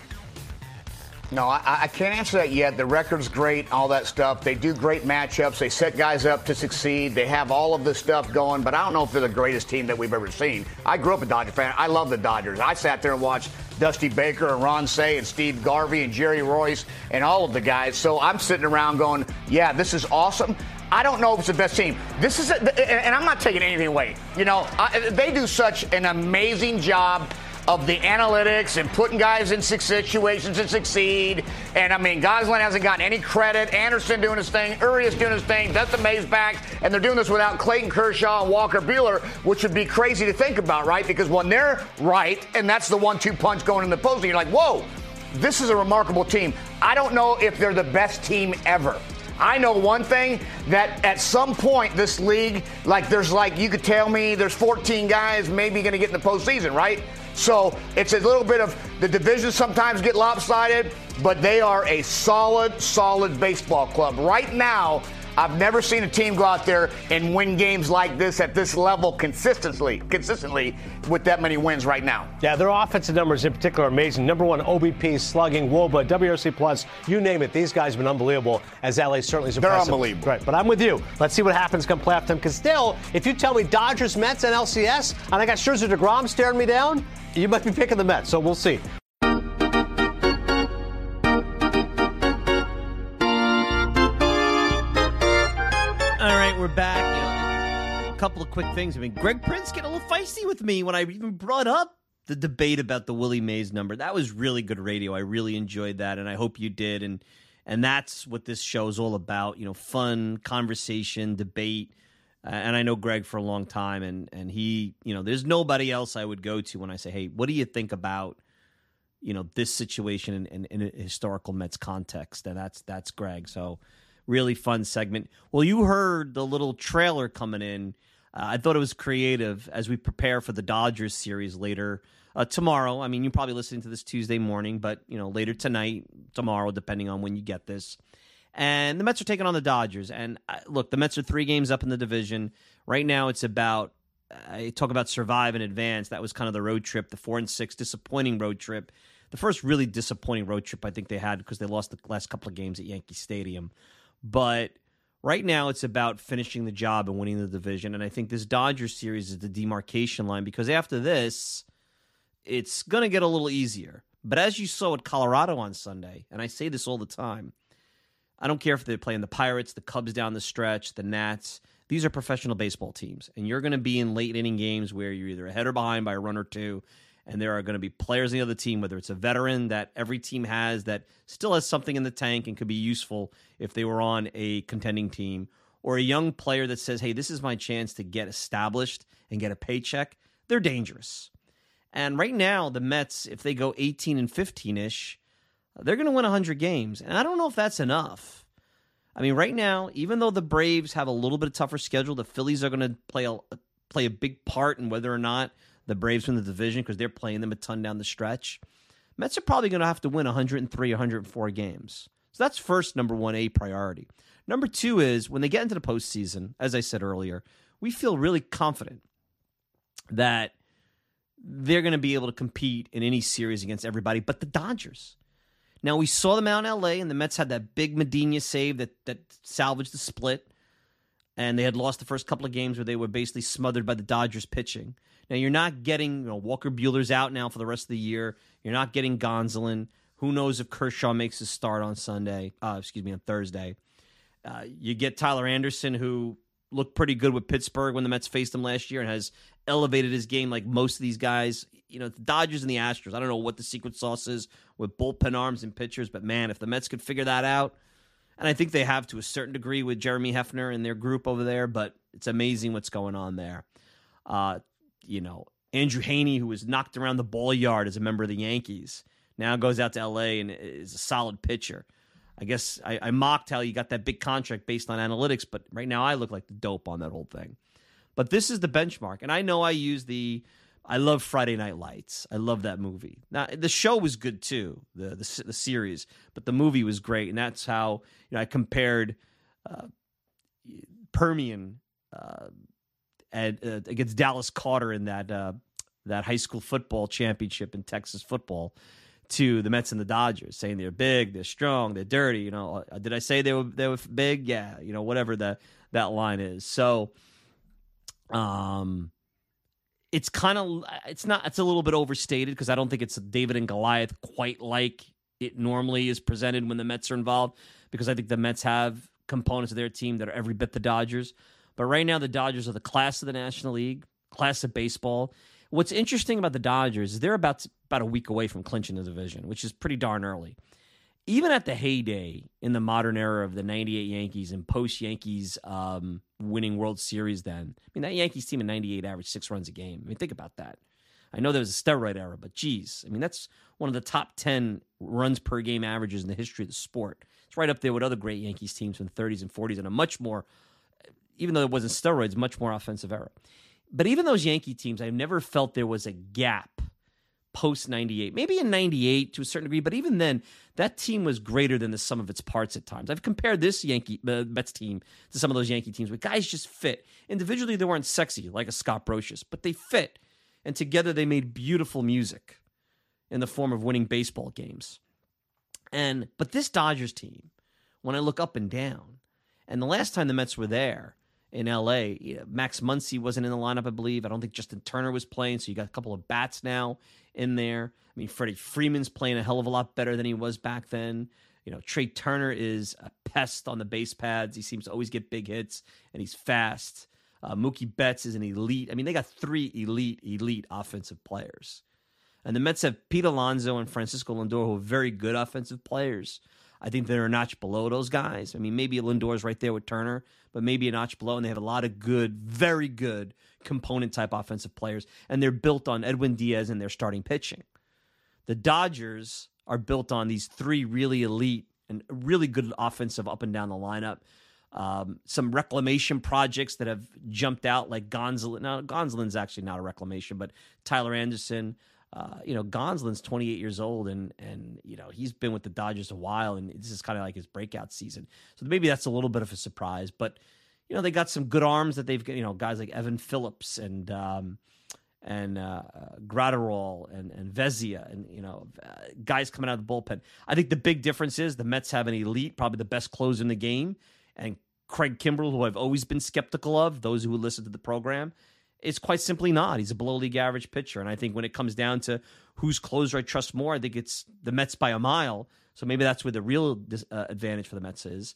No, I, I can't answer that yet. The record's great, all that stuff. They do great matchups. They set guys up to succeed. They have all of this stuff going, but I don't know if they're the greatest team that we've ever seen. I grew up a Dodger fan. I love the Dodgers. I sat there and watched Dusty Baker and Ron Cey and Steve Garvey and Jerry Reuss and all of the guys. So I'm sitting around going, yeah, this is awesome. I don't know if it's the best team. This is, a, and I'm not taking anything away. You know, I, they do such an amazing job of the analytics and putting guys in situations to succeed. And I mean, Gonsolin hasn't gotten any credit. Anderson doing his thing, Urias doing his thing, Dustin May's back, and they're doing this without Clayton Kershaw and Walker Buehler, which would be crazy to think about, right? Because when they're right, and that's the one-two punch going in the postseason, you're like, whoa, this is a remarkable team. I don't know if they're the best team ever. I know one thing that at some point this league, like there's like you could tell me there's 14 guys maybe going to get in the postseason, right? So it's a little bit of the divisions sometimes get lopsided, but they are a solid, solid baseball club right now. I've never seen a team go out there and win games like this at this level consistently, consistently with that many wins right now. Yeah, their offensive numbers in particular are amazing. Number one, OBP, slugging, WOBA, WRC plus, you name it. These guys have been unbelievable. As LA certainly is impressive. They're unbelievable. Right, but I'm with you. Let's see what happens come playoff time. Because still, if you tell me Dodgers, Mets, and LCS, and I got Scherzer, Degrom staring me down, you might be picking the Mets. So we'll see. We're back. You know, a couple of quick things. I mean, Greg Prince get a little feisty with me when I even brought up the debate about the Willie Mays number. That was really good radio. I really enjoyed that, and I hope you did. And and that's what this show is all about. You know, fun conversation, debate. Uh, and I know Greg for a long time, and and he, you know, there's nobody else I would go to when I say, hey, what do you think about? You know this situation in, in, in a historical Mets context, and that's that's Greg. So, really fun segment. Well, you heard the little trailer coming in. Uh, I thought it was creative as we prepare for the Dodgers series later uh, tomorrow. I mean, you're probably listening to this Tuesday morning, but you know later tonight, tomorrow, depending on when you get this. And the Mets are taking on the Dodgers. And uh, look, the Mets are three games up in the division right now. It's about I talk about survive and advance. That was kind of the road trip, the four and six disappointing road trip. The first really disappointing road trip I think they had because they lost the last couple of games at Yankee Stadium. But right now it's about finishing the job and winning the division. And I think this Dodgers series is the demarcation line because after this, it's going to get a little easier. But as you saw at Colorado on Sunday, and I say this all the time, I don't care if they're playing the Pirates, the Cubs down the stretch, the Nats. These are professional baseball teams, and you're going to be in late inning games where you're either ahead or behind by a run or two. And there are going to be players in the other team, whether it's a veteran that every team has that still has something in the tank and could be useful if they were on a contending team, or a young player that says, hey, this is my chance to get established and get a paycheck. They're dangerous. And right now, the Mets, if they go 18 and 15 ish, they're going to win 100 games. And I don't know if that's enough. I mean, right now, even though the Braves have a little bit of tougher schedule, the Phillies are going to play a play a big part in whether or not the Braves win the division because they're playing them a ton down the stretch. Mets are probably going to have to win 103, 104 games. So that's first number one A priority. Number two is when they get into the postseason, as I said earlier, we feel really confident that they're going to be able to compete in any series against everybody but the Dodgers. Now we saw them out in LA, and the Mets had that big Medina save that that salvaged the split, and they had lost the first couple of games where they were basically smothered by the Dodgers pitching. Now you're not getting you know, Walker Buehler's out now for the rest of the year. You're not getting Gonzalez. Who knows if Kershaw makes his start on Sunday? Uh, excuse me, on Thursday. Uh, you get Tyler Anderson, who looked pretty good with Pittsburgh when the Mets faced him last year, and has elevated his game like most of these guys. You know, the Dodgers and the Astros. I don't know what the secret sauce is with bullpen arms and pitchers, but man, if the Mets could figure that out, and I think they have to a certain degree with Jeremy Hefner and their group over there, but it's amazing what's going on there. Uh, you know, Andrew Heaney, who was knocked around the ball yard as a member of the Yankees, now goes out to LA and is a solid pitcher. I guess I, I mocked how you got that big contract based on analytics, but right now I look like the dope on that whole thing. But this is the benchmark. And I know I use the I love Friday Night Lights. I love that movie. Now the show was good too, the the, the series, but the movie was great, and that's how you know I compared uh, Permian uh, uh, against Dallas Carter in that uh, that high school football championship in Texas football to the Mets and the Dodgers, saying they're big, they're strong, they're dirty. You know, uh, did I say they were they were big? Yeah, you know, whatever that that line is. So, um, it's kind of it's not it's a little bit overstated because I don't think it's David and Goliath quite like it normally is presented when the Mets are involved because I think the Mets have components of their team that are every bit the Dodgers. But right now, the Dodgers are the class of the National League, class of baseball. What's interesting about the Dodgers is they're about about a week away from clinching the division, which is pretty darn early. Even at the heyday in the modern era of the '98 Yankees and post Yankees um, winning World Series, then I mean that Yankees team in '98 averaged six runs a game. I mean, think about that. I know there was a steroid era, but geez, I mean that's one of the top ten runs per game averages in the history of the sport. It's right up there with other great Yankees teams from the 30s and 40s, and a much more, even though it wasn't steroids, much more offensive era. But even those Yankee teams, I've never felt there was a gap post 98. Maybe in 98 to a certain degree, but even then, that team was greater than the sum of its parts at times. I've compared this Yankee uh, Mets team to some of those Yankee teams, but guys just fit. Individually, they weren't sexy like a Scott Brosius, but they fit. And together, they made beautiful music in the form of winning baseball games. And but this Dodgers team, when I look up and down, and the last time the Mets were there, in LA. Max Muncy wasn't in the lineup, I believe. I don't think Justin Turner was playing, so you got a couple of bats now in there. I mean, Freddie Freeman's playing a hell of a lot better than he was back then. You know, Trea Turner is a pest on the base pads. He seems to always get big hits, and he's fast. Uh, Mookie Betts is an elite. I mean, they got three elite, elite offensive players. And the Mets have Pete Alonso and Francisco Lindor, who are very good offensive players. I think they're a notch below those guys. I mean, maybe Lindor's right there with Turner, but maybe a notch below. And they have a lot of good, very good component type offensive players. And they're built on Edwin Diaz and their starting pitching. The Dodgers are built on these three really elite and really good offensive up and down the lineup. Um, some reclamation projects that have jumped out, like Gonzalez. Now, Gonsolin's actually not a reclamation, but Tyler Anderson. Uh, you know, Gonsolin's 28 years old, and and you know he's been with the Dodgers a while, and this is kind of like his breakout season. So maybe that's a little bit of a surprise. But you know, they got some good arms that they've got. You know, guys like Evan Phillips and um, and uh, Graterol and and Vesia, and you know, uh, guys coming out of the bullpen. I think the big difference is the Mets have an elite, probably the best closer in the game, and Craig Kimbrel, who I've always been skeptical of. Those who listen to the program it's quite simply not. He's a below league average pitcher. And I think when it comes down to whose closer I trust more, I think it's the Mets by a mile. So maybe that's where the real uh, advantage for the Mets is.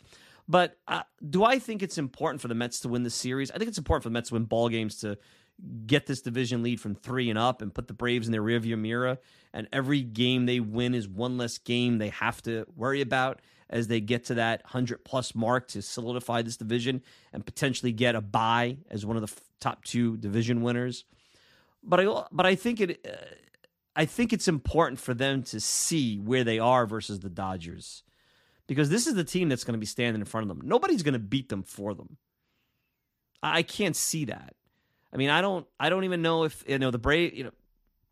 But uh, do I think it's important for the Mets to win the series? I think it's important for the Mets to win ball games to get this division lead from three and up and put the Braves in their rearview mirror. And every game they win is one less game they have to worry about as they get to that 100 plus mark to solidify this division and potentially get a bye as one of the top two division winners. But I but I think it uh, I think it's important for them to see where they are versus the Dodgers. Because this is the team that's going to be standing in front of them. Nobody's going to beat them for them. I can't see that. I mean, I don't I don't even know if you know the Brave, you know,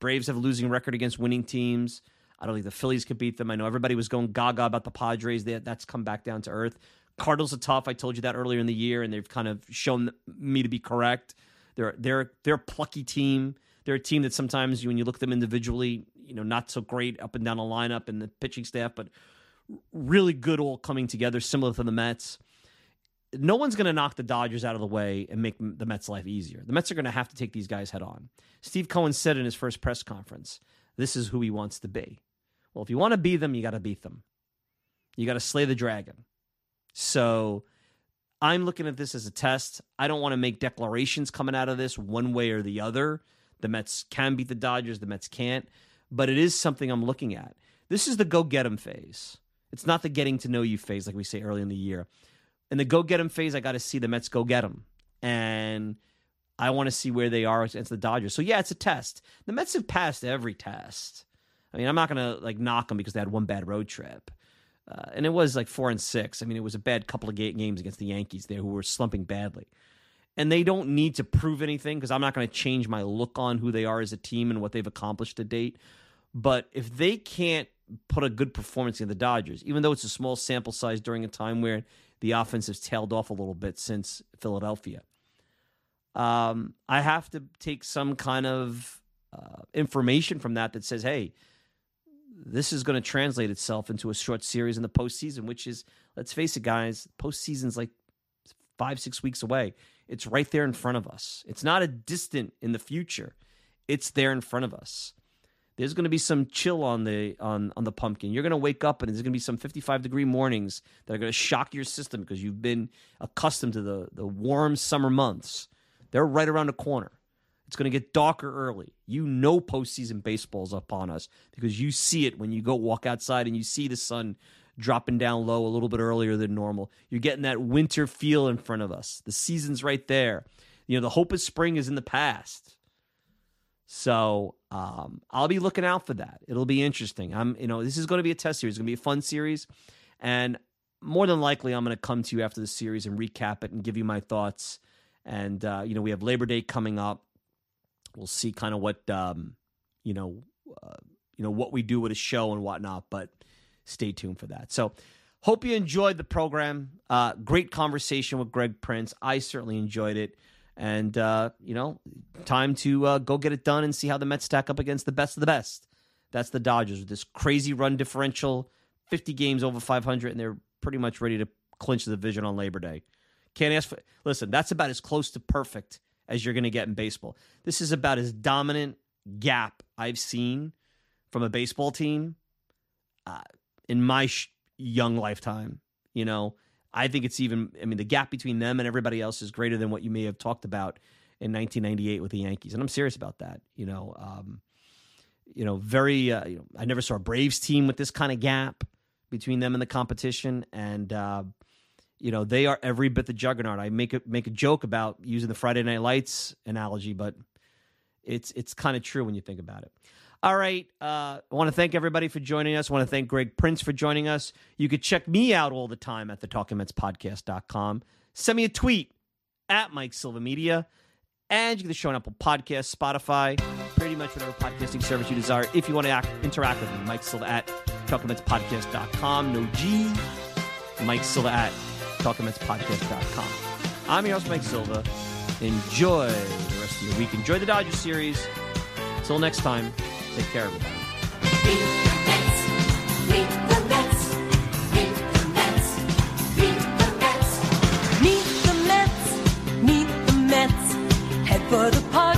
Braves have a losing record against winning teams. I don't think the Phillies could beat them. I know everybody was going gaga about the Padres. That's come back down to earth. Cardinals are tough. I told you that earlier in the year, and they've kind of shown me to be correct. They're they're they're a plucky team. They're a team that sometimes when you look at them individually, you know, not so great up and down the lineup and the pitching staff, but really good all coming together, similar to the Mets. No one's going to knock the Dodgers out of the way and make the Mets' life easier. The Mets are going to have to take these guys head on. Steve Cohen said in his first press conference, "This is who he wants to be." Well, if you want to beat them, you got to beat them. You got to slay the dragon. So I'm looking at this as a test. I don't want to make declarations coming out of this one way or the other. The Mets can beat the Dodgers, the Mets can't, but it is something I'm looking at. This is the go get 'em phase. It's not the getting to know you phase like we say early in the year. In the go get get 'em phase, I got to see the Mets go get get 'em. And I want to see where they are against the Dodgers. So yeah, it's a test. The Mets have passed every test. I mean, I'm not to like knock them because they had one bad road trip. Uh, and it was like four and six. I mean, it was a bad couple of games against the Yankees there who were slumping badly. And they don't need to prove anything because I'm not going to change my look on who they are as a team and what they've accomplished to date. But if they can't put a good performance in the Dodgers, even though it's a small sample size during a time where the offense has tailed off a little bit since Philadelphia, um, I have to take some kind of uh, information from that that says, hey, this is going to translate itself into a short series in the postseason, which is, let's face it, guys, postseason's like five, six weeks away. It's right there in front of us. It's not a distant in the future. It's there in front of us. There's going to be some chill on the on on the pumpkin. You're going to wake up and there's going to be some 55 degree mornings that are going to shock your system because you've been accustomed to the the warm summer months. They're right around the corner. It's going to get darker early. You know postseason baseball is upon us because you see it when you go walk outside and you see the sun dropping down low a little bit earlier than normal. You're getting that winter feel in front of us. The season's right there. You know, the hope of spring is in the past. So um, I'll be looking out for that. It'll be interesting. I'm, you know, this is going to be a test series. It's going to be a fun series, and more than likely, I'm going to come to you after the series and recap it and give you my thoughts. And uh, you know, we have Labor Day coming up. We'll see kind of what um, you know, uh, you know what we do with a show and whatnot. But stay tuned for that. So, hope you enjoyed the program. Uh, great conversation with Greg Prince. I certainly enjoyed it. And uh, you know, time to uh, go get it done and see how the Mets stack up against the best of the best. That's the Dodgers with this crazy run differential, 50 games over 500, and they're pretty much ready to clinch the division on Labor Day. Can't ask for. Listen, that's about as close to perfect as you're going to get in baseball. This is about as dominant gap I've seen from a baseball team uh, in my sh- young lifetime. You know, I think it's even. I mean, the gap between them and everybody else is greater than what you may have talked about in 1998 with the Yankees, and I'm serious about that. You know, um, you know, very. Uh, you know, I never saw a Braves team with this kind of gap between them and the competition, and uh, you know they are every bit the juggernaut. I make a make a joke about using the Friday Night Lights analogy, but it's it's kind of true when you think about it. All right, uh, I want to thank everybody for joining us. I want to thank Greg Prince for joining us. You could check me out all the time at the TalkingMetsPodcast.com. Send me a tweet at Mike Silva Media, and you can show on Apple Podcasts, Spotify, pretty much whatever podcasting service you desire. If you want to act, interact with me, Mike Silva at TalkingMetsPodcast.com. No G. Mike Silva at TalkingMetsPodcast.com. I'm your host, Mike Silva. Enjoy the rest of your week. Enjoy the Dodgers series. Until next time, take care, everybody. Meet the Mets, meet the Mets. Head for the park